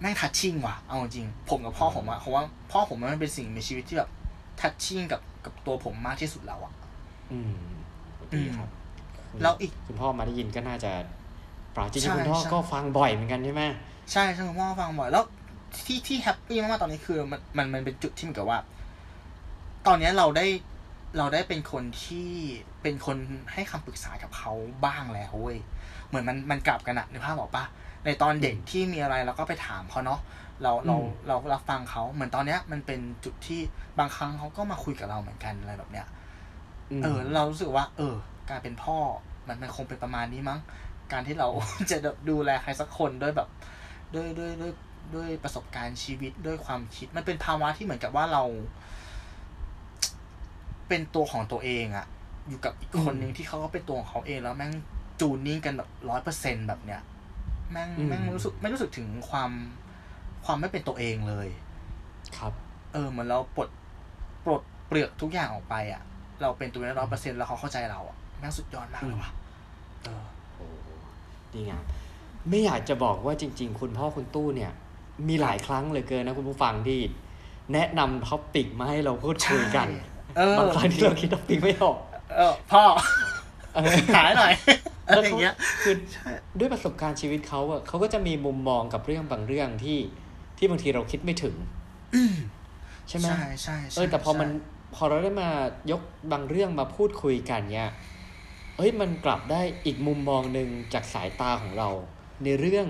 แม่งทัชชิ่งว่ะ เอาจริง ผมกับพ่อผมอะเพราะว่าพ่อผมมันเป็นสิ่งมีชีวิตที่แบบทัชชิ่งกับกับตัวผมมากที่สุดแล้วอะอืม ดีครับแล้วอีกคุณพ่อมาได้ยินก็น่าจะปราจริงใช่ๆคุณพ่อใช่ก็ฟังบ่อยเหมือนกันใช่ไหมใช่ใช่คุณพ่อฟังบ่อยแล้วที่ที่แฮปปี้มากๆตอนนี้คือมันมันมันเป็นจุดที่เหมือนกับว่า ตอนเนี้ยเราได้เราได้เป็นคนที่เป็นคนให้คำปรึกษากับเขาบ้างแล้วเว้ยเหมือนมันมันกลับกันอะในภาพบอกปะในตอนเด็กที่มีอะไรเราก็ไปถามเขาเนาะเราเราเรารับฟังเขาเหมือนตอนเนี้ยมันเป็นจุดที่บางครั้งเขาก็มาคุยกับเราเหมือนกันอะไรแบบเนี้ยม เออ เรารู้สึกว่า เออ การเป็นพ่อมันมันคงเป็นประมาณนี้มั้ง การที่เราจะดูแลใครสักคนด้วยแบบด้วยด้วยด้วยด้วยประสบการณ์ชีวิตด้วยความคิด มันเป็นภาวะที่เหมือนกับว่าเรา เป็นตัวของตัวเองอะอยู่กับอีกคนหนึ่งที่เขาก็เป็นตัวของเขาเองแล้วแม่งจูนนิ่งกันแบบร้อยเปอร์เซ็นแบบเนี้ยแม่งแม่งรู้สึกไม่รู้สึกถึงความความไม่เป็นตัวเองเลย ครับ เออเหมือนเราปลดปลดเปลือกทุกอย่างออกไปอะ เราเป็นตัวเองร้อยเปอร์เซ็นแล้วเขาเข้าใจเราอะแม่งสุดยอดมากเลยว่ะเออโอ้ดีงามไม่อยากจะบอกว่าจริง ๆ คุณพ่อคุณตู้เนี่ย มีหลายครั้งเหลยเกินนะคุณผู้ฟังที่ แนะนำ topic มาให้เราพูดคุยกันเออบางครั้งที่เราคิด topic ไม่ออกเออพ่อเออขายหน่อยอะแล้วไรอย่างเงี้ยคือด้วยประสบการณ์ชีวิตเขาอะเขาก็จะมีมุมมองกับเรื่องบางเรื่องที่ที่บางทีเราคิดไม่ถึงใช่ไหมใช่ใช่ใช่เออแต่พอมัน พอเราได้มายกบางเรื่องมาพูดคุยกันเนี่ยเอ้ยมันกลับได้อีกมุมมองหนึ่งจากสายตาของเรา ในเรื่อง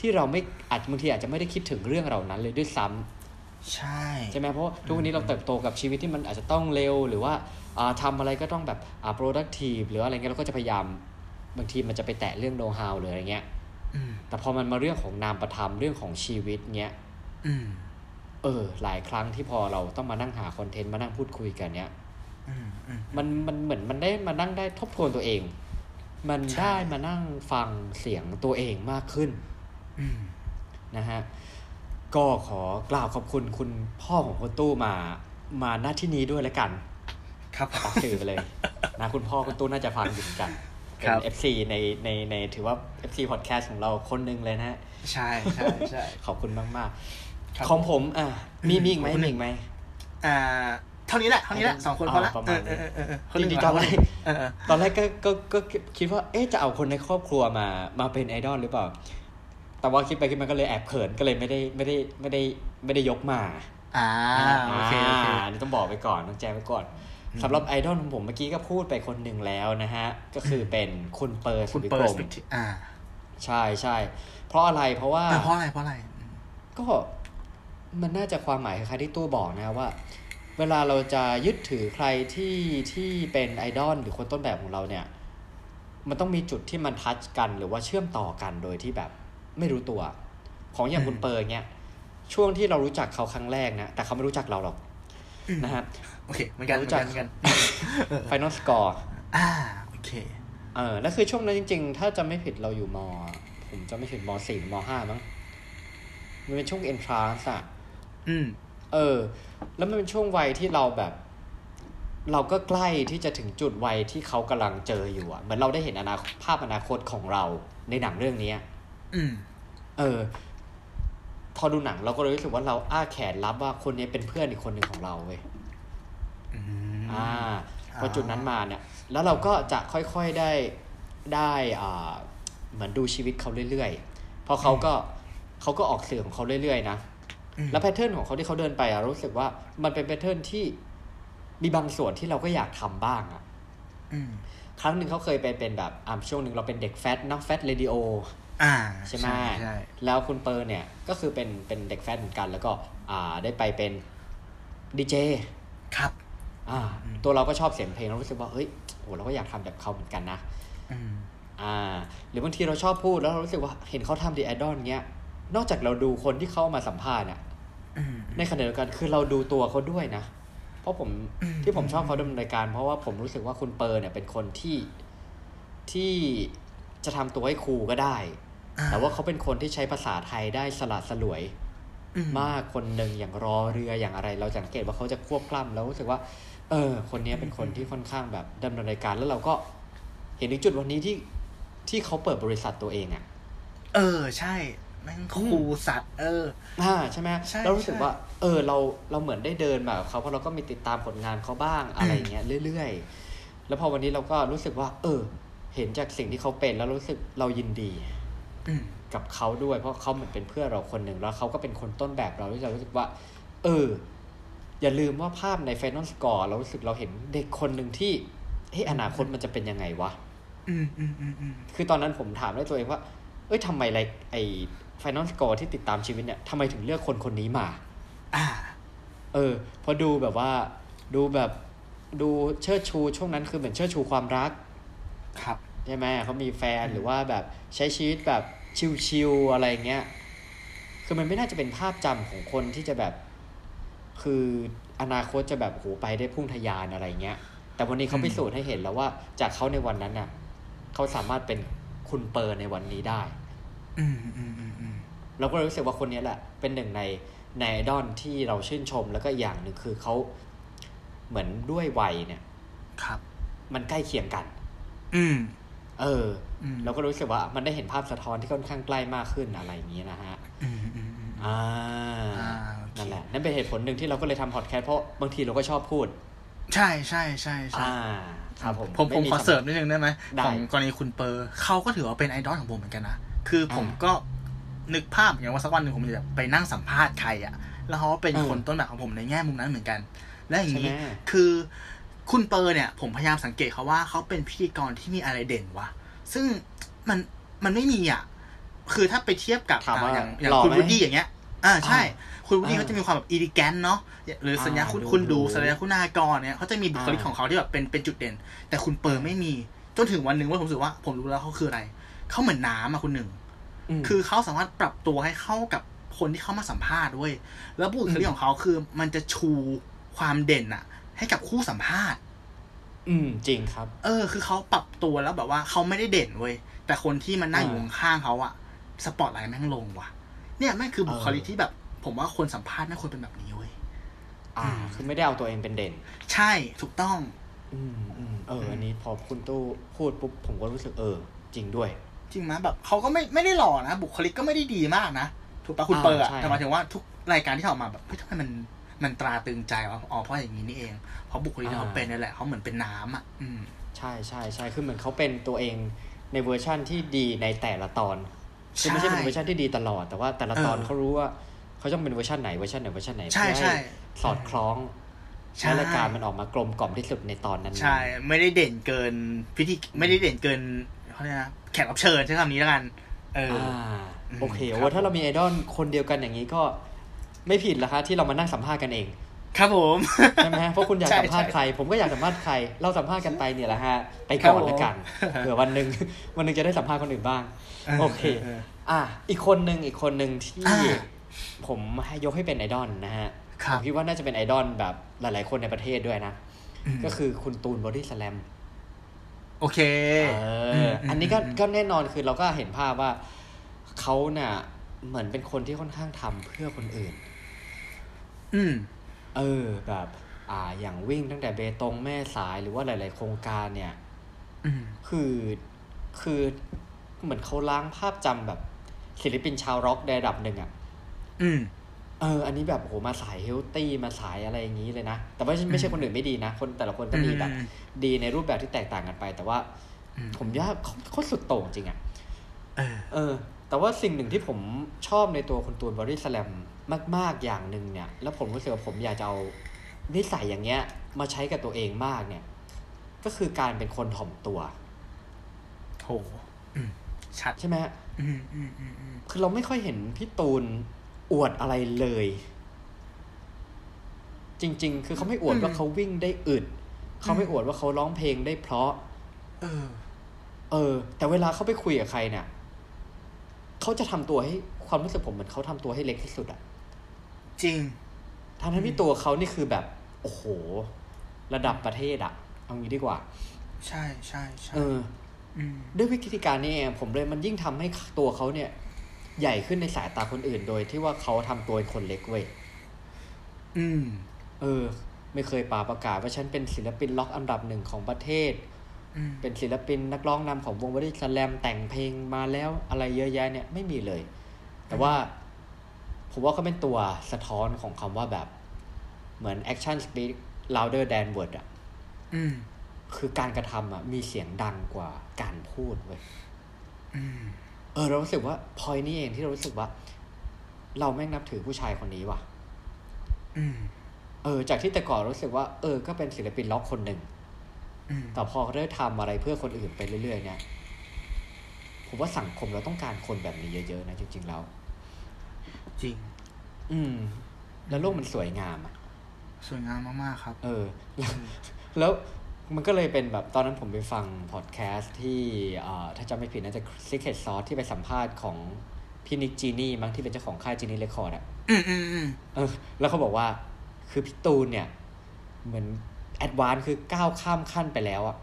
ที่เราไม่อาจบางทีอาจจะไม่ได้คิดถึงเรื่องเหล่านั้นเลยด้วยซ้ำใช่ใช่ไหมเพราะทุกวันนี้เราเติบโตกับชีวิตที่มันอาจจะต้องเร็วหรือว่าอ่าทำอะไรก็ต้องแบบอ่า productive หรืออะไรเงี้ยเราก็จะพยายามบางทีมันจะไปแตะเรื่อง know how หรืออะไรเงี้ยอืมแต่พอมันมาเรื่องของนามประธรรมเรื่องของชีวิตเงี้ยอืม เออ หลายครั้งที่พอเราต้องมานั่งหาคอนเทนต์มานั่งพูดคุยกันเนี้ยอืมอืมมันมันเหมือนมันได้มานั่งได้ทบทวนตัวเอง มันใช่ได้มานั่งฟังเสียงตัวเองมากขึ้นอืมนะฮะก็ขอกล่าวขอบคุณคุณพ่อของคุณตู้มา มาหน้าที่นี้ด้วยแล้วกัน ครับฝากสื่อไปเลยนะคุณพ่อคุณตู้น่าจะฟังอยู่เหมือนกันเป็ครันบ FC ในในในถือว่า FC podcast ของเราคนหนึ่งเลยนะฮะใช่ใช่ใช่ขอบคุณมากมาก ครับๆของผมอะมีมีอีกไหมขอบคุณมีอีกไหมอ่า เท่านี้แหละเท่านี้แหละสองคนพอละประเอมาณอเอนี้อเออเออจริงๆตอนแรกเออเออตอนแรกก็ก็ก็คิดว่าเอ๊ะจะเอาคนในครอบครัวมามาเป็นไอดอลหรือเปล่า แต่ว่าคิดไปคิดมาก็เลยแอบเขินก็เลยไม่ได้ไม่ได้ไม่ได้ไม่ได้ยกมาอ่าโอเคโอเคาอันนี้ต้องบอกไปก่อนต้องแจ้งไว้ก่อนสำหรับไอดอลของผมเมื่อกี้ก็พูดไปคนหนึ่งแล้วนะฮะ ก็คือเป็นคุณเปิร์สคุณวิเปิกดรสมเปกทีอ่า ใช่ใช่เพราะอะไรเพราะว่าอ่าเพราะอะไรเพราะอะไร ก็ มันน่าจะความหมายคล้ายๆที่ตู้บอกนะว่า เวลาเราจะยึดถือใครที่ที่เป็นไอดอลหรือคนต้นแบบของเราเนี่ย มันต้องมีจุดที่มันทัชกันหรือว่าเชื่อมต่อกันโดยที่แบบไม่รู้ตัว ของอย่างคุณเปิร์เนี่ยช่วงที่เรารู้จักเขาครั้งแรกนะแต่เขาไม่รู้จักเราหรอกนะฮะโอเคเหมือนกันเหมืรู้อนจักักนเหมือนกัน Final Score อ่าโอเคเออแล้วคือช่วงนั้นจริง ๆ ถ้าจะไม่ผิดเราอยู่มผมจะไม่ผิดมสี่หรือมห้ามั้งมันเป็นช่วง entrance อะ อืม เออ แล้วมันเป็นช่วงวัยที่เราแบบ เราก็ใกล้ที่จะถึงจุดวัยที่เขากำลังเจออยู่อะเหมือนเราได้เห็นอนาคตภาพอนาคตของเราในหนังเรื่องนี้อืม เออ พอดูหนังเราก็เลยรู้สึกว่าเราอ้าแขนรับว่าคนนี้เป็นเพื่อนอีกคนหนึ่งของเราเว้ยอืมอ่าพอจุดนั้นมาเนี่ย แล้วเราก็จะค่อยๆได้ได้อ่าเหมือนดูชีวิตเขาเรื่อยๆ เพราะเขาก็เขาก็ออกสื่อของเขาเรื่อยๆนะอืม แล้ว pattern ของเขาที่เขาเดินไปอะรู้สึกว่ามันเป็น pattern ที่มีบางส่วนที่เราก็อยากทำบ้างอะอืมครั้งหนึ่งเขาเคยไปเป็นแบบอ่าช่วงหนึ่งเราเป็นเด็ก Fat นัก Fat Radioอ่าใช่ไหมใช่แล้วคุณเปอร์เนี่ยก็คือเป็นเป็นเด็ก Fat เหมือนกัน แล้วก็อ่าได้ไปเป็นดีเจครับ อ่า ตัวเราก็ชอบเสียงเพลงเรารู้สึกว่าเฮ้ยโหเราก็อยากทำแบบเขาเหมือนกันนะอืมอ่า หรือบางทีเราชอบพูดแล้วเรารู้สึกว่าเห็นเขาทำดีไอดอลเงี้ย นอกจากเราดูคนที่เข้ามาสัมภาษณ์อะอืมในขณะเดียวกันคือเราดูตัวเขาด้วยนะ เพราะผมอืมที่ผมชอบเขาดำเนินรายการ เพราะว่าผมรู้สึกว่าคุณเปอร์เนี่ยเป็นคนที่ที่จะทำตัวให้ครูลก็ได้อ่แต่ว่าเขาเป็นคนที่ใช้ภาษาไทยได้สลัดสลวยอืมากคนหนึ่งอย่างรอเรืออย่างอะไร เราสังเกตว่าเขาจะควบกล้ำแล้วรู้สึกว่า เออ คนนี้เป็นคนที่ค่อนข้างแบบดำเนินรายการแล้วเราก็เห็นถึงจุดวันนี้ที่ที่เขาเปิดบริษัทตัวเองอะเออ ใช่ แม่งครูสัตว์ เอออ่าใช่ไหมใช่เรารู้สึกใช่ว่า เออเราเราเหมือนได้เดินมากับเขาเพราะเราก็มีติดตามผลงานเขาบ้างอะไรอย่างเงี้ยเรื่อยๆ แล้วพอวันนี้เราก็รู้สึกว่า เออ เห็นจากสิ่งที่เขาเป็นแล้วรู้สึกเรายินดีอืมกับเขาด้วย เพราะเขาเหมือนเป็นเพื่อนเราคนหนึ่งแล้วเขาก็เป็นคนต้นแบบเราที่เรารู้สึกว่า เออ อย่าลืมว่าภาพใน Final Score เรารู้สึกเราเห็นเด็กคนหนึ่งที่เฮ้ยอนาคตมันจะเป็นยังไงวะอืมอืมอืมอืมคือตอนนั้นผมถามด้วยตัวเองว่า เอ้ยทำไมไรไอ้ Final Score ที่ติดตามชีวิตเนี่ยทำไมถึงเลือกคนคนนี้มาอ่าเออ พอดูแบบว่าดูแบบดูเชิดชูช่วงนั้นคือเหมือนเชิดชูความรัก ครับใช่ไหมเขามีแฟนหรือว่าแบบใช้ชีวิตแบบชิลๆอะไรเงี้ยคือมันไม่น่าจะเป็นภาพจำของคนที่จะแบบ คืออนาคตจะแบบโหไปได้พุ่งทะยานอะไรเงี้ย แต่วันนี้เขาอืมพิสูจน์ให้เห็นแล้วว่าจากเขาในวันนั้นน่ะเขาสามารถเป็นคุณเปอร์ในวันนี้ได้อืมอืมอืมอืม เราก็เลยรู้สึกว่าคนนี้แหละ เป็นหนึ่งในในไอดอลที่เราชื่นชมแล้วก็อย่างหนึ่งคือเขาเหมือนด้วยวัยเนี่ย ครับ มันใกล้เคียงกัน อืม เอออืมเราก็รู้สึกว่ามันได้เห็นภาพสะท้อนที่ค่อนข้างใกล้มากขึ้นอะไรอย่างนี้นะฮะอืมอืมอืมอ่าอ่าโอเคนั่นแหละ นั่นเป็นเหตุผลหนึ่งที่เราก็เลยทำพอดแคสต์เพราะบางทีเราก็ชอบพูด ใช่ใช่ใช่ใช่อ่าครับผมผมผมไขอเสริมนิดนึงได้ไหมได้ของกรณีคุณเปอร์เขาก็ถือว่าเป็นไอดอลของผมเหมือนกันนะ คือผมอ่าก็นึกภาพอย่างว่าสักวันหนึ่งผมจะไปนั่งสัมภาษณ์ใครอะแล้วเขาก็เป็นเออคนต้นแบบของผมในแง่มุมนั้นเหมือนกัน และอย่างนี้ใช่ไหมคือคุณเปอร์เนี่ย ผมพยายามสังเกตเขาว่าเขาเป็นพิธีกรที่มีอะไรเด่นวะซึ่งมันมันไม่มีอะ คือถ้าไปเทียบกับถามว่าอะอย่างอย่างหล่อคุณไหมวูดดี้อย่างเงี้ย อ่าใช่อ่าคุณวูดดี้อ่าเขาจะมีความแบบ elegant เนาะหรือสัญญาอ่าคุณดูคุณดูดูสัญญาคุณากรเนี่ยเขาจะมีบุคลิกอ่าของเขาที่แบบเป็นเป็นจุดเด่น แต่คุณเปอร์ไม่มีจนถึงวันหนึ่งว่าผมรู้สึกว่า ผมรู้แล้วเขาคืออะไร เขาเหมือนน้ำอะคุณหนึ่งมคือเขาสามารถปรับตัวให้เข้ากับคนที่เข้ามาสัมภาษณ์ด้วย แล้วบุคลิกของเขาคือมันจะชูความเด่นอะให้กับคู่สัมภาษณ์ อืม จริงครับ เออ คือเขาปรับตัวแล้วแบบว่าเขาไม่ได้เด่นเว้ย แต่คนที่มันนั่งอยู่อ่าข้างๆเขาอะสปอตไลท์แม่งลงว่ะ เนี่ยแม่งคือบุคลิกเออที่แบบ ผมว่าคนสัมภาษณ์ไม่ควรเป็นแบบนี้เว้ย อ่า คือไม่ได้เอาตัวเองเป็นเด่น ใช่ ถูกต้อง อืมอืมเออ อันนี้พอคุณตู้พูดปุ๊บผมก็รู้สึกเออ จริงด้วย จริงไหมแบบเขาก็ไม่ไม่ได้หล่อนะ บุคลิกก็ไม่ได้ดีมากนะถูกปะคุณอ่าเปิร์อะใช่แต่หมายถึงว่าทุกรายการที่เขาออกมาแบบเฮ้ยทำไมมันมันตราตรึงใจวะอ๋อเพราะอย่างนี้นี่เอง เพราะบุคลิกที่เขาเป็นนี่แหละเขาเหมือนเป็นน้ำอะอืมใช่ใช่ใช่คือเหมือนเขาเป็นตัวเองในเวอร์ชั่นที่ดีในแต่ละตอนคือไม่ใช่เป็นเวอร์ชันที่ดีตลอด แต่ว่าแต่ละตอนเออเขารู้ว่าเขาต้องเป็นเวอร์ชันไหนเวอร์ชันไหนเวอร์ชันไหนใช่เพื่อใช่สอดคล้องใช่ให้รายการมันออกมากลมกล่อมที่สุดในตอนนั้นๆใช่ ไม่ได้เด่นเกินพิธีไม่ได้เด่นเกิน เขาเรียกนะแขกรับเชิญใช้คำนี้แล้วกัน เอออ่าอืมโอเคครับโอ้ถ้าเรามีไอดอลคนเดียวกันอย่างนี้ก็ไม่ผิดละคะที่เรามานั่งสัมภาษณ์กันเอง ครับผมใช่ไหมฮะเพราะคุณอยากใช่สัมภาษณ์ใช่ใคร ผมก็อยากสัมภาษณ์ใคร เราสัมภาษณ์กันไปเนี่ยแหละฮะไปครับก่อนผมละกันเผื่อวันหนึ่งวันหนึ่งจะได้สัมภาษณ์คนอื่นบ้าง โอเคเอออะอีกคนหนึ่งอีกคนหนึ่งที่อ่าผมให้ยกให้เป็นไอดอลนะฮะครับผมคิดว่าน่าจะเป็นไอดอลแบบหลาย ๆ คนในประเทศด้วยนะมก็คือคุณตูนบอดี้สแลม โอเคเอออมอันนี้ก็อืมก็แน่นอนคือเราก็เห็นภาพว่าเขาเนี่ยเหมือนเป็นคนที่ค่อนข้างทำเพื่อคนอื่น อืม เออแบบ อ่า อย่างวิ่งตั้งแต่เบตงแม่สายหรือว่าหลาย ๆ โครงการเนี่ยอืมคือคือเหมือนเขาล้างภาพจำแบบศิลปินชาวร็อกในระดับหนึ่งอะอืม เอออันนี้แบบโหมาสายเฮลตี้มาสายอะไรอย่างนี้เลยนะ แต่ว่าไม่ใช่คนอื่นไม่ดีนะ คนแต่ละคนก็มีแบบอืมดีในรูปแบบที่แตกต่างกันไป แต่ว่าอืมผมว่าเขาเขาสุดโต่งจริงอะเออเออ แต่ว่าสิ่งหนึ่งที่ผมชอบในตัวคุณตูนบอดี้สแลมมาก ๆ อย่างหนึ่งเนี่ย แล้วผมรู้สึกว่าผมอยากจะเอานิสัยอย่างเงี้ย มาใช้กับตัวเองมากเนี่ย ก็คือการเป็นคนถ่อมตัวโหอืมชัดใช่ไหมฮะอืมอืมอืมอืมคือเราไม่ค่อยเห็นพี่ตูน อวดอะไรเลย จริง ๆ คือเขาไม่อวดว่าเขาวิ่งได้อึดเขาไม่อวดว่าเขาร้องเพลงได้เพราะ เออ เออ แต่เวลาเขาไปคุยกับใครเนี่ยเขาจะทำตัวให้ความรู้สึกผมเหมือนเขาทำตัวให้เล็กที่สุดอะจริงทั้งนั้นที่ตัวเขานี่คือแบบ โอ้โห ระดับประเทศอะเอางี้ดีกว่า ใช่ใช่ใช่เอออืมด้วยวิธีการนี้เองผมเลยมันยิ่งทำให้ตัวเขาเนี่ย ใหญ่ขึ้นในสายตาคนอื่น โดยที่ว่าเขาทำตัวเป็นคนเล็กเว้ย อืม เออ ไม่เคยป่าประกาศว่าฉันเป็นศิลปินล็อกอันดับหนึ่งของประเทศอืมเป็นศิลปินนักร้องนำของวงบอดี้สแลมแต่งเพลงมาแล้วอะไรเยอะแยะเนี่ยไม่มีเลย แต่ว่าผมว่าก็เป็นตัวสะท้อนของคำว่าแบบ เหมือน action speak louder than word อะอืมคือการกระทำอะมีเสียงดังกว่าการพูดเว้ยอืม เออเรารู้สึกว่าพอยนี่เองที่เรารู้สึกว่า เราแม่งนับถือผู้ชายคนนี้ว่ะอืมเออ จากที่แต่ก่อนรู้สึกว่า เออ ก็เป็นศิลปินล็อกคนหนึ่งอืมแต่พอได้ทำอะไรเพื่อคนอื่นไปเรื่อยๆเนี่ยผมว่าสังคมเราต้องการคนแบบนี้เยอะๆนะจริงๆแล้ว จริง อืม แล้วโลกมันสวยงามอะ สวยงามมากๆครับ เออ แล้วแล้ว มันก็เลยเป็นแบบตอนนั้นผมไปฟังพอดแคสต์ที่เอ่อถ้าจำไม่ผิดน่าจะ Secret Sauce ที่ไปสัมภาษณ์ของพี่นิกจีนี่มั้งที่เป็นเจ้าของค่ายจีนี่เรคคอร์ดอะอืมอืมอืมเออแล้วเขาบอกว่าคือพี่ตูนเนี่ย เหมือนแอดวานคือก้าวข้ามขั้นไปแล้วอะ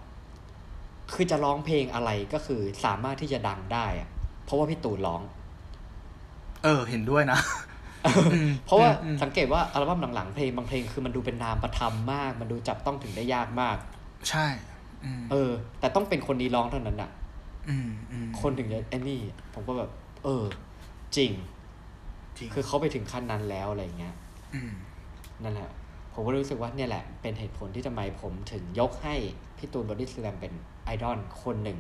คือจะร้องเพลงอะไรก็คือสามารถที่จะดังได้อะ เพราะว่าพี่ตูนร้อง เออ เห็นด้วยนะมเพราะว่าอืมสังเกตว่าอัลบั้มหลังๆเพลงบางเพลงคือมันดูเป็นนามประธรรมมาก มันดูจับต้องถึงได้ยากมาก ใช่อืมเออ แต่ต้องเป็นคนนี้ร้องเท่านั้นอะอืมอืมคนถึงจะไอ้นี่ ผมก็แบบ เออจริงจริง คือเขาไปถึงขั้นนั้นแล้วอะไรเงี้ยอืมนั่นแหละ ผมก็รู้สึกว่าเนี่ยแหละ เป็นเหตุผลที่ทำไมผมถึงยกให้พี่ตูนบอดี้สแลมเป็นไอดอลคนหนึ่ง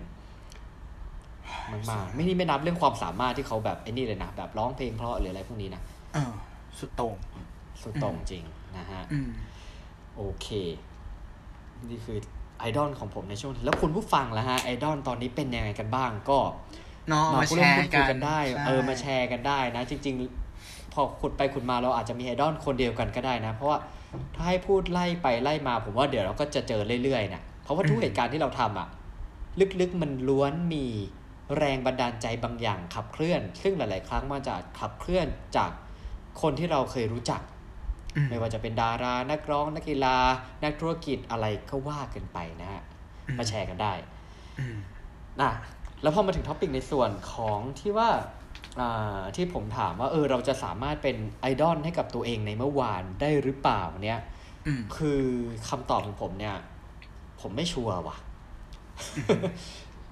มากๆไม่นี่ไม่นับเรื่องความสามารถที่เขาแบบไอ้นี่เลยนะ แบบร้องเพลงเพราะหรืออะไรพวกนี้นะเออสุดโต่งสุดโต่งจริงนะฮะอืมโอเค นี่คือไอดอลของผมในช่วงนี้แล้วคุณผู้ฟังล่ะฮะไอดอลตอนนี้เป็นยังไงกันบ้างก็เนาะมาพูดแชเรื่องร์พูดกัคุยนกันได้ใช่เออมาแชร์กันได้นะ จริง ๆ พอขุดไปขุดมาเราอาจจะมีไอดอลคนเดียวกันก็ได้นะ เพราะว่าถ้าให้พูดไล่ไปไล่มาผมว่าเดี๋ยวเราก็จะเจอเรื่อยๆนะเพราะว่าทุกเหตุการณ์ที่เราทำอะ ลึกๆมันล้วนมีแรงบันดาลใจบางอย่างขับเคลื่อน ซึ่งหลาย ๆ ครั้งมาจากขับเคลื่อนจากคนที่เราเคยรู้จักอืม ไม่ว่าจะเป็นดารา นักร้อง นักกีฬา นักธุรกิจอะไรก็ว่ากันไปนะฮะอืมมาแชร์กันได้อืมอะแล้วพอมาถึงท็อปิกในส่วนของที่ว่าอ่าที่ผมถามว่าเออเราจะสามารถเป็นไอดอลให้กับตัวเองในเมื่อวานได้หรือเปล่าเนี่ยอืมคือคำตอบของผมเนี่ย ผมไม่ชัวร์ว่ะ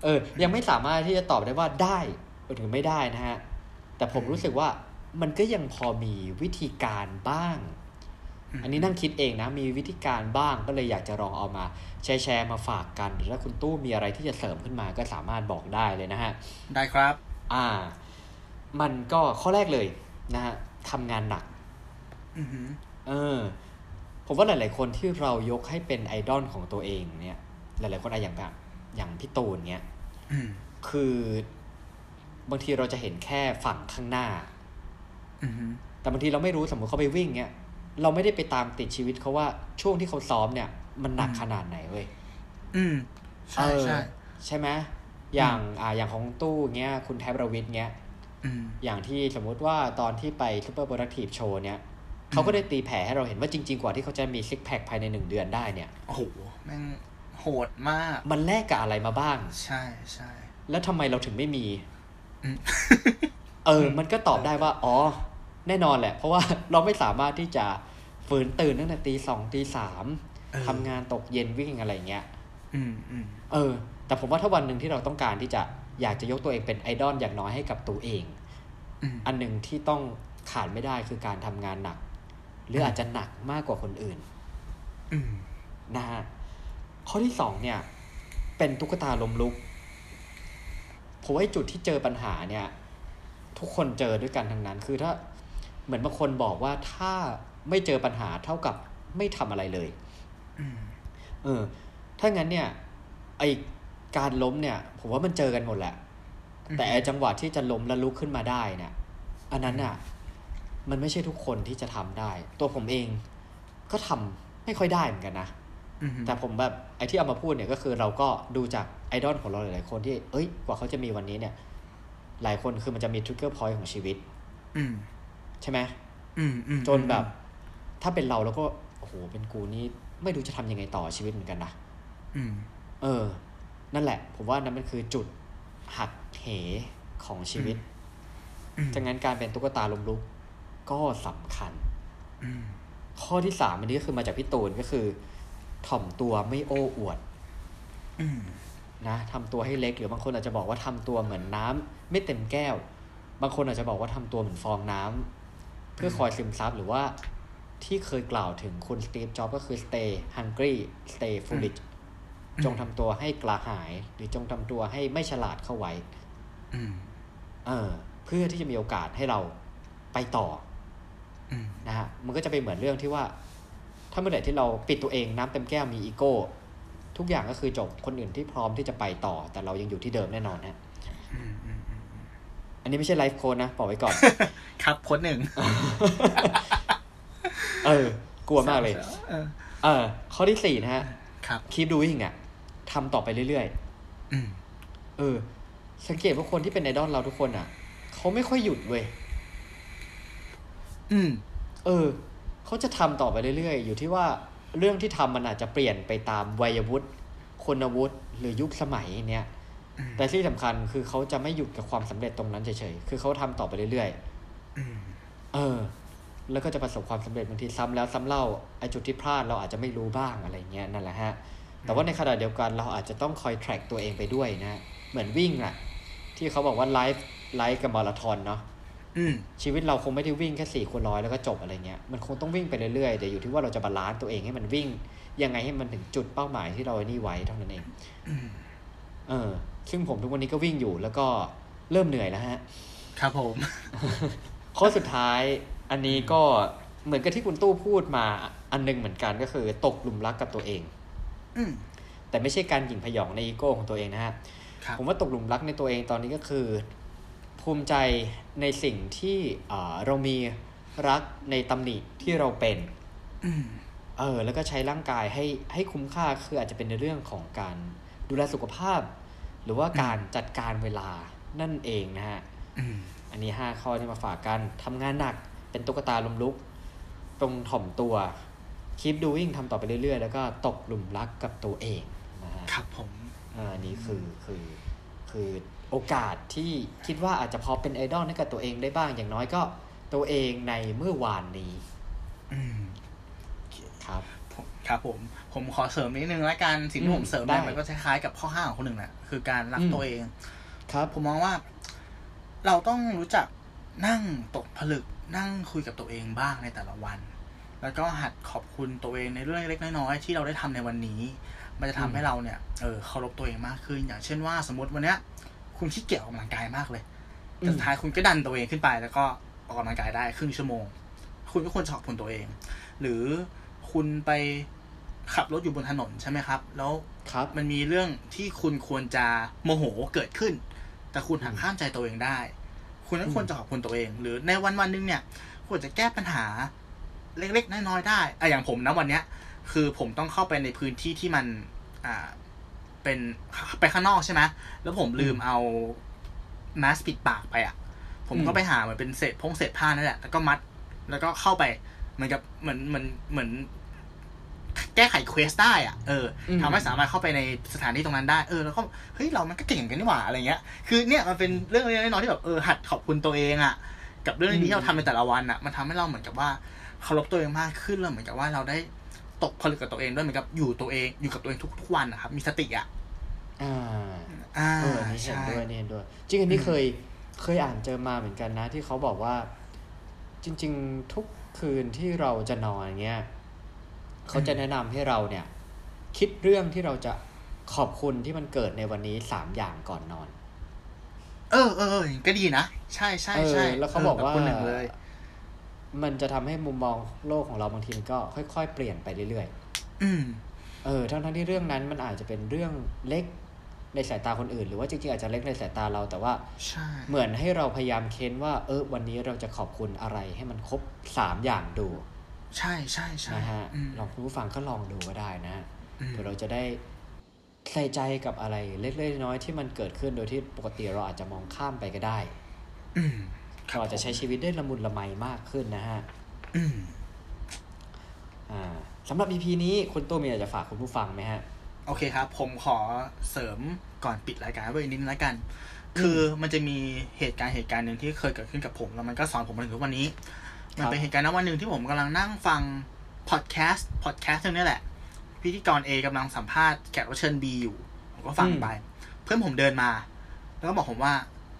เออ ยังไม่สามารถที่จะตอบได้ว่าได้หรือไม่ได้นะฮะ แต่ผมรู้สึกว่ามันก็ยังพอมีวิธีการบ้าง อันนี้นั่งคิดเองนะ มีวิธีการบ้างก็เลยอยากจะลองเอามาแชร์แชร์มาฝากกันหรือถ้าคุณตู้มีอะไรที่จะเสริมขึ้นมาก็สามารถบอกได้เลยนะฮะ ได้ครับ อ่า มันก็ข้อแรกเลยนะฮะทำงานหนักอือหือเออ ผมว่าหลาย ๆ คนที่เรายกให้เป็นไอดอลของตัวเองเนี่ย หลาย ๆ คนอะอย่างแบบอย่างพี่ตูนเนี้ยอืมคือบางทีเราจะเห็นแค่ฝั่งข้างหน้าอือหือแต่บางทีเราไม่รู้สมมติเขาไปวิ่งเนี้ย เราไม่ได้ไปตามติดชีวิตเขาว่าช่วงที่เขาซ้อมเนี่ย มันหนักขนาดไหนเว้ยอืมใช่เออใช่ใช่ไหมอย่างอ่าอย่างของตู้เงี้ย คุณแทบประวิทย์เงี้ยอืมอย่างที่สมมุติว่าตอนที่ไป Super Productive Show เนี่ยเขาก็ได้ตีแผ่ให้เราเห็นว่าจริง ๆ กว่าที่เขาจะมีซิกแพคภายในหนึ่งเดือนได้เนี่ยโอ้โหแม่งโหดมาก มันแลกกับอะไรมาบ้าง ใช่ใช่แล้วทำไมเราถึงไม่มีอืมเออ มันก็ตอบได้ว่า อ๋อ แน่นอนแหละ เพราะว่าเราไม่สามารถที่จะ ฝืนตื่นตั้งแต่ตีสองตีสามเออทำงานตกเย็นวิ่งอะไรเงี้ยอืมอืมเออ แต่ผมว่าถ้าวันหนึ่งที่เราต้องการที่จะอยากจะยกตัวเองเป็นไอดอลอย่างน้อยให้กับตัวเองอืมอันหนึ่งที่ต้องขาดไม่ได้คือการทำงานหนัก หรืออาจจะหนักมากกว่าคนอื่นอืมนะฮะข้อที่สองเนี่ย เป็นตุ๊กตาลมลุกผมว่าไอ้จุดที่เจอปัญหาเนี่ย ทุกคนเจอด้วยกันทั้งนั้น คือถ้าเหมือนบางคนบอกว่าถ้า ไม่เจอปัญหาเท่ากับไม่ทำอะไรเลยอืมเออ ถ้างั้นเนี่ย ไอการล้มเนี่ย ผมว่ามันเจอกันหมดแหละ แต่ไอจังหวะที่จะล้มแล้วลุกขึ้นมาได้เนี่ย อันนั้นอะ มันไม่ใช่ทุกคนที่จะทำได้ ตัวผมเองก็ทำไม่ค่อยได้เหมือนกันนะอืมแต่ผมแบบไอ้ที่เอามาพูดเนี่ยก็คือเราก็ดูจากไอดอลของเราหลายๆคนที่ เอ้ย กว่าเขาจะมีวันนี้เนี่ย หลายคนคือมันจะมีทริกเกอร์พอยต์ของชีวิต อืมใช่ไหมอืมอืมจนแบบ ถ้าเป็นเราแล้วก็โอ้โหเป็นกูนี่ไม่รู้จะทำยังไงต่อชีวิตเหมือนกันนะอืม เออ นั่นแหละ ผมว่านั่นมันคือจุดหักเหของชีวิตอืมดังนั้นการเป็นตุ๊กตาลมลุกก็สำคัญอืมข้อที่สามอันนี้ก็คือมาจากพี่ตูนก็คือ ถ่อมตัวไม่โอ้อวดอืมนะทำตัวให้เล็กหรือบางคนอาจจะบอกว่าทำตัวเหมือนน้ำไม่เต็มแก้ว บางคนอาจจะบอกว่าทำตัวเหมือนฟองน้ำเพื่อคอยซึมซับหรือว่า ที่เคยกล่าวถึงคุณสตีฟจ็อบก็คือ stay hungry stay foolish จงทำตัวให้กระหาย หรือจงทำตัวให้ไม่ฉลาดเข้าไว้อืมเออ เพื่อที่จะมีโอกาสให้เราไปต่ออืมนะฮะมันก็จะเป็นเหมือนเรื่องที่ว่า ถ้าเมื่อไหร่ที่เราปิดตัวเองน้ำเต็มแก้วมีอีโก้ ทุกอย่างก็คือจบคนอื่นที่พร้อมที่จะไปต่อ แต่เรายังอยู่ที่เดิมแน่นอนฮะอืมอืมอืมอันนี้ไม่ใช่ไลฟ์โค้ดนะบอกไว้ก่อน ครับโค้ดหนึ่ง เออ กลัวมากเลยเออเออ ข้อที่สี่นะฮะครับ keep doing อะทำต่อไปเรื่อยอืมๆเออ สังเกตว่าคนที่เป็นไอดอลเราทุกคนอะ เขาไม่ค่อยหยุดเว้ย อืม เออ เขาจะทำต่อไปเรื่อยๆ อยู่ที่ว่าเรื่องที่ทำมันอาจจะเปลี่ยนไปตามวัยวุฒิคุณวุฒิหรือยุคสมัยเนี้ยอืมแต่ที่สำคัญคือเขาจะไม่หยุดกับความสำเร็จตรงนั้นเฉยๆ คือเขาทำต่อไปเรื่อยอืมๆเออ แล้วก็จะประสบความสำเร็จบางทีซ้ำแล้วซ้ำเล่าไอ้จุดที่พลาดเราอาจจะไม่รู้บ้างอะไรเงี้ยนั่นแหละฮะแต่ว่าในขณะเดียวกันเราอาจจะต้องคอย track ตัวเองไปด้วยนะ เหมือนวิ่งอะที่เขาบอกว่า life life กับมาราธอนเนาะอืมชีวิตเราคงไม่ได้วิ่งแค่สี่คูณร้อยแล้วก็จบอะไรเงี้ยมันคงต้องวิ่งไปเรื่อยๆแต่อยู่ที่ว่าเราจะ balance ตัวเองให้มันวิ่ง ยังไงให้มันถึงจุดเป้าหมายที่เราไอ้นี่ไว้เท่านั้นเองอืมเออ ซึ่งผมทุกวันนี้ก็วิ่งอยู่แล้วก็เริ่มเหนื่อยแล้วฮะ ครับผม ข้อสุดท้าย อันนี้ก็เหมือนกับที่คุณตู้พูดมาอันหนึงเหมือนกันก็คือ ตกหลุมรักกับตัวเองอืมแต่ไม่ใช่การหยิ่งพยองในอีโก้ของตัวเองนะฮะครับผมว่าตกหลุมรักในตัวเองตอนนี้ก็คือ ภูมิใจในสิ่งที่เอ่อเรามีรักในตำหนิที่เราเป็นอืมเออแล้วก็ใช้ร่างกายให้ให้คุ้มค่าคืออาจจะเป็นในเรื่องของการดูแลสุขภาพ หรือว่าการจัดการเวลานั่นเองนะฮะอืมอันนี้ห้าข้อที่มาฝากกันทำงานหนัก เป็นตุ๊กตาลมลุก ตรงถ่อมตัว keep doing ทำต่อไปเรื่อยๆ แล้วก็ตกหลุมรักกับตัวเองนะฮะครับผมอ่าอันนี้คือคือคือโอกาสที่คิดว่าอาจจะพอเป็นไอดอลให้กับตัวเองได้บ้างอย่างน้อยก็ตัวเองในเมื่อวานนี้อืมครับผมครับผมผมขอเสริมนิดนึงละกันสิ่งที่อืมผมเสริมได้ได้มันก็คล้ายๆกับข้อห้าของคนหนึ่งแหละคือการรักอืมตัวเอง ครับ ผมมองว่า เราต้องรู้จักนั่งตกผลึก นั่งคุยกับตัวเองบ้างในแต่ละวัน แล้วก็หัดขอบคุณตัวเองในเรื่องเล็กๆน้อยๆที่เราได้ทำในวันนี้ มันจะทำอืมให้เราเนี่ยเออเคารพตัวเองมากขึ้น อย่างเช่นว่าสมมติวันเนี้ย คุณขี้เกียจออกกำลังกายมากเลยแต่สุดท้ายคุณก็ดันตัวเองขึ้นไป แล้วก็ออกกำลังกายได้ครึ่งชั่วโมง คุณก็ควรจะขอบคุณตัวเอง หรือคุณไปขับรถอยู่บนถนนใช่ไหมครับ แล้วครับมันมีเรื่องที่คุณควรจะโมโหเกิดขึ้น แต่คุณหักอืมห้ามใจตัวเองได้ คุณก็อืมควรจะขอบคุณตัวเอง หรือในวันวันหนึงเนี่ยควรจะแก้ปัญหาเล็กๆน้อยๆได้อะอย่างผมนะวันเนี้ย คือผมต้องเข้าไปในพื้นที่ที่มัน อ่า เป็นไปข้างนอกใช่ไหมแล้วผมลืมเอาแมสปิดปากไปอะ ผมก็ไปหาเหมือนเป็นเศษพงเศษผ้านั่นแหละแล้วก็มัด แล้วก็เข้าไปเหมือนกับเหมือนเหมือนเหมือน แก้ไขเควสได้อะเอออืมทำให้สามารถเข้าไปในสถานที่ตรงนั้นได้เออแล้วก็เฮ้ยเรามันก็เก่งกันนี่หว่าอะไรเงี้ย คือเนี่ยมันเป็นเรื่องเล็กๆน้อยๆที่แบบเออหัดขอบคุณตัวเองอะ กับเรื่องที่เราทำในแต่ละวันอะ มันทำให้เราเหมือนกับว่าเคารพตัวเองมากขึ้นแล้วเหมือนกับว่าเราได้ตกผลึกกับตัวเองด้วยเหมือนกับอยู่ตัวเองอยู่กับตัวเองทุกๆวันนะครับ มีสติอะอ่าอ่าเอออันนี่เห็นใช่ด้วยนี่เห็นด้วยจริงอันนี้อืมเคยเคยอ่านเจอมาเหมือนกันนะ ที่เขาบอกว่า จริง ๆ ทุกคืนที่เราจะนอนอย่างเงี้ย เขาจะแนะนำให้เราเนี่ย คิดเรื่องที่เราจะขอบคุณที่มันเกิดในวันนี้สามอย่างก่อนนอน เออเออเออก็ดีนะ ใช่ใช่ใช่เออแล้วเขาบอกว่าแบบคนหนึ่งเลยมันจะทำให้มุมมองโลกของเราบางทีมันก็ค่อยๆ เปลี่ยนไปเรื่อยอืมเออทั้งทั้งที่เรื่องนั้นมันอาจจะเป็นเรื่องเล็กในสายตาคนอื่น หรือว่าจริงๆอาจจะเล็กในสายตาเราแต่ว่าใช่เหมือนให้เราพยายามเค้นว่า เออวันนี้เราจะขอบคุณอะไรให้มันครบสามอย่างดู ใช่ใช่ใช่นะฮะอืมลองคุณผู้ฟังก็ลองดูก็ได้นะอืมเดี๋ยวเราจะได้ใส่ใจกับอะไรเล็กๆน้อยๆที่มันเกิดขึ้นโดยที่ปกติเราอาจจะมองข้ามไปก็ได้อืมเราอาจจะใช้ชีวิตได้ละมุนละไมมากขึ้นนะฮะอืมอ่าสำหรับ EP นี้คุณตู้มีอะไรจะฝากคุณผู้ฟังไหมฮะ โอเคครับ ผมขอเสริมก่อนปิดรายการไว้นิดนึงแล้วกัน คือมันจะมีเหตุการณ์เหตุการณ์หนึ่งที่เคยเกิดขึ้นกับผม แล้วมันก็สอนผมมาถึงทุกวันนี้ มันเป็นเหตุการณ์ณวันหนึ่งที่ผมกำลังนั่งฟังพอดแคสต์พอดแคสต์นึงนี่แหละ พิธีกรเอกำลังสัมภาษณ์แขกรับเชิญบีอยู่ ผมก็ฟังอืมไป เพื่อนผมเดินมา แล้วก็บอกผมว่า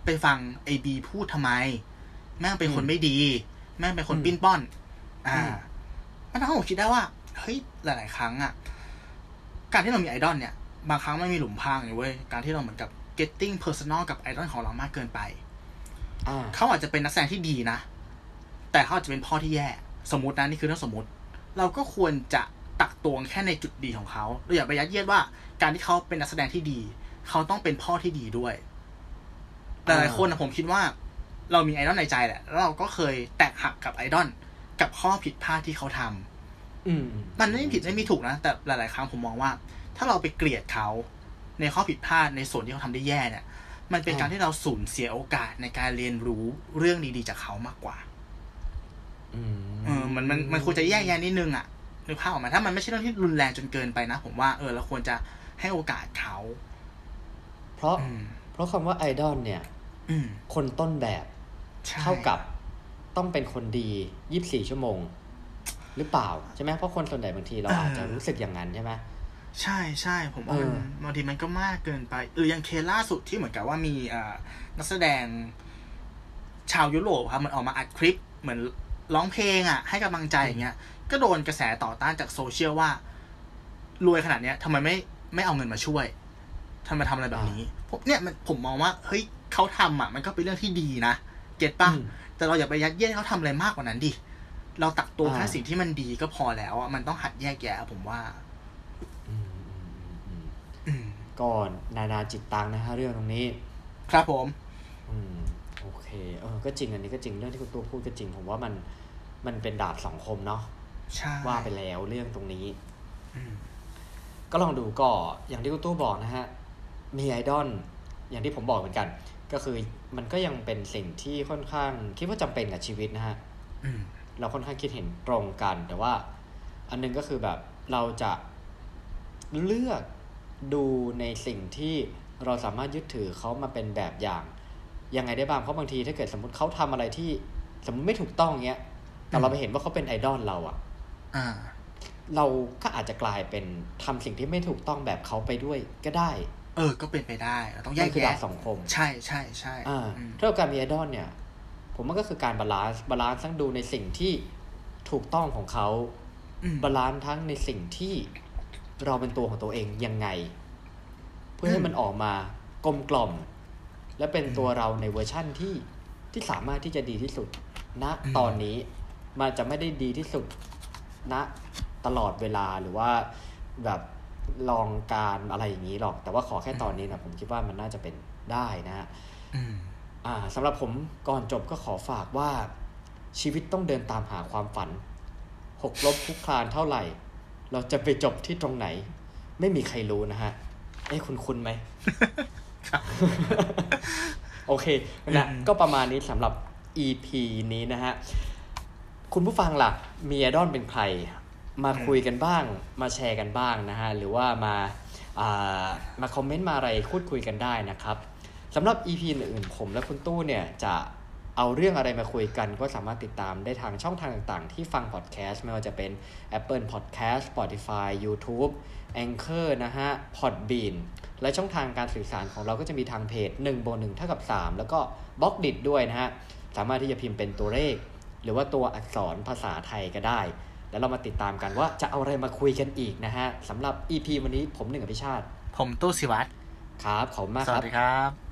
ไปฟังไอบีพูดทำไม แม่งเป็นคนไม่ดี แม่งเป็นคนปิ้นป้อน อ่ามันทำให้ผมคิดได้ว่า เฮ้ยหลาย ๆ ครั้งอะการที่เรามีไอดอลเนี่ย บางครั้งมันมีหลุมพรางอยู่เว้ย การที่เราเหมือนกับ getting personal กับไอดอลของเรามากเกินไปอ่าเขาอาจจะเป็นนักแสดงที่ดีนะ แต่เขาอาจจะเป็นพ่อที่แย่ สมมตินะนี่คือเรื่องสมมติ เราก็ควรจะตักตวงแค่ในจุดดีของเขาเราอย่าไปยัดเยียดว่า การที่เขาเป็นนักแสดงที่ดี เขาต้องเป็นพ่อที่ดีด้วยแต่หลายคนนะผมคิดว่า เรามีไอดอลในใจแหละแล้วเราก็เคยแตกหักกับไอดอลกับข้อผิดพลาดที่เขาทำอืมมันไม่มีผิดไม่มีถูกนะ แต่หลาย ๆ ครั้งผมมองว่า ถ้าเราไปเกลียดเขาในข้อผิดพลาดในส่วนที่เขาทำได้แย่เนี่ย มันเป็นอ่าการที่เราสูญเสียโอกาสในการเรียนรู้เรื่องดี ๆ จากเขามากกว่าอืม เออมันมันมันควรจะแยกแยะนิดนึงอะนึกภาพออกไหมาถ้ามันไม่ใช่เรื่องที่รุนแรงจนเกินไปนะ ผมว่าเออเราควรจะให้โอกาสเขา เพราะอืมเพราะคำว่าไอดอลเนี่ยอืมคนต้นแบบใช่เท่ากับต้องเป็นคนดียี่บสี่ชั่วโมง หรือเปล่าใช่ไหมเพราะคนส่วนใหญ่บางทีเราอาจจะรู้สึกอย่างนั้นใช่ไหมใช่ใช่ผมว่ามันเออบางทีมันก็มากเกินไปหรืออย่างเคสล่าสุดที่เหมือนกับว่ามีอ่านักแสดงชาวยุโรปครับมันออกมาอัดคลิปเหมือน ร้องเพลงอะ ให้กำลังใจอย่างเงี้ย ก็โดนกระแสต่อต้านจากโซเชียลว่า รวยขนาดเนี้ยทำไมไม่ไม่เอาเงินมาช่วยทำไมทำอะไรแบบนี้ผมเนี่ยมันผมมองว่าเฮ้ยเขาทำอะ มันก็เป็นเรื่องที่ดีนะเก็ตปะอืมแต่เราอย่าไปยัดเยียดให้เขาทำอะไรมากกว่านั้นดิเราตักตัวอ่าแค่สิ่งที่มันดีก็พอแล้วอะมันต้องหัดแยกแยะผมว่าอืมอืมอืมอืมก็นานาจิตตังนะฮะเรื่องตรงนี้ ครับผม อืมโอเคเออก็จริงอันนี้ก็จริงเรื่องที่คุณตัวพูดก็จริง ผมว่ามัน มันเป็นดาบสองคมเนาะใช่ว่าไปแล้วเรื่องตรงนี้อืมก็ลองดูก็อย่างที่คุณตู้บอกนะฮะ มีไอดอลอย่างที่ผมบอกเหมือนกัน ก็คือมันก็ยังเป็นสิ่งที่ค่อนข้าง คิดว่าจำเป็นกับชีวิตนะฮะอืมเราค่อนข้างคิดเห็นตรงกัน แต่ว่า อันหนึงก็คือแบบเราจะเลือกดูในสิ่งที่เราสามารถยึดถือเขามาเป็นแบบอย่างยังไงได้บ้างเพราะบางทีถ้าเกิดสมมติเขาทำอะไรที่สมมติไม่ถูกต้องเงี้ย แต่เราไปเห็นว่าเขาเป็นไอดอลเราอะอ่าเราก็อาจจะกลายเป็นทำสิ่งที่ไม่ถูกต้องแบบเขาไปด้วยก็ได้ เออ ก็เป็นไปได้เราต้องแยมักนคือแยะดาบสองคม ใช่ใช่ใช่อ่าอืมถ้าเราการมีไอดอลเนี่ย ผมว่าก็คือการ balance balance ทั้งดูในสิ่งที่ถูกต้องของเขาอืม balance ทั้งในสิ่งที่เราเป็นตัวของตัวเองยังไง เพื่อให้มันออกมากลมกล่อม และเป็นตัวเราในเวอร์ชั่นที่ที่สามารถที่จะดีที่สุดณตอนนี้ มันจะไม่ได้ดีที่สุดณตลอดเวลาหรือว่าแบบ long run อะไรอย่างนี้หรอก แต่ว่าขอแค่ตอนนี้นะผมคิดว่ามันน่าจะเป็นได้นะฮะอืมอ่าสำหรับผมก่อนจบก็ขอฝากว่าชีวิตต้องเดินตามหาความฝัน หกลบคุกคลานเท่าไหร่ เราจะไปจบที่ตรงไหน ไม่มีใครรู้นะฮะเอ้คุณคุณไหมโอเคนะอืมก็ประมาณนี้สำหรับ EP นี้นะฮะ คุณผู้ฟังล่ะ มีไอดอลเป็นใคร มาคุยกันบ้าง มาแชร์กันบ้างนะฮะ หรือว่ามาอ่ามาคอมเมนต์มาอะไรพูดคุยกันได้นะครับสำหรับ EP อื่นๆผมและคุณตู้เนี่ยจะเอาเรื่องอะไรมาคุยกันก็สามารถติดตามได้ทางช่องทางต่างๆ ที่ฟังพอดแคสต์ไม่ว่าจะเป็น Apple Podcast Spotify YouTube Anchor นะฮะ Podbean และช่องทางการสื่อสารของเราก็จะมีทางเพจ1บวก1เท่ากับ 3 แล้วก็บล็อกดิด้วยนะฮะ สามารถที่จะพิมพ์เป็นตัวเลข หรือว่าตัวอักษรภาษาไทยก็ได้ แล้วเรามาติดตามกันว่าจะเอาอะไรมาคุยกันอีกนะฮะสำหรับ EP วันนี้ผมหนึ่งอภิชาติ ผมตู้สิวัตรครับขอบคุณมากสควัรัสบดีครับ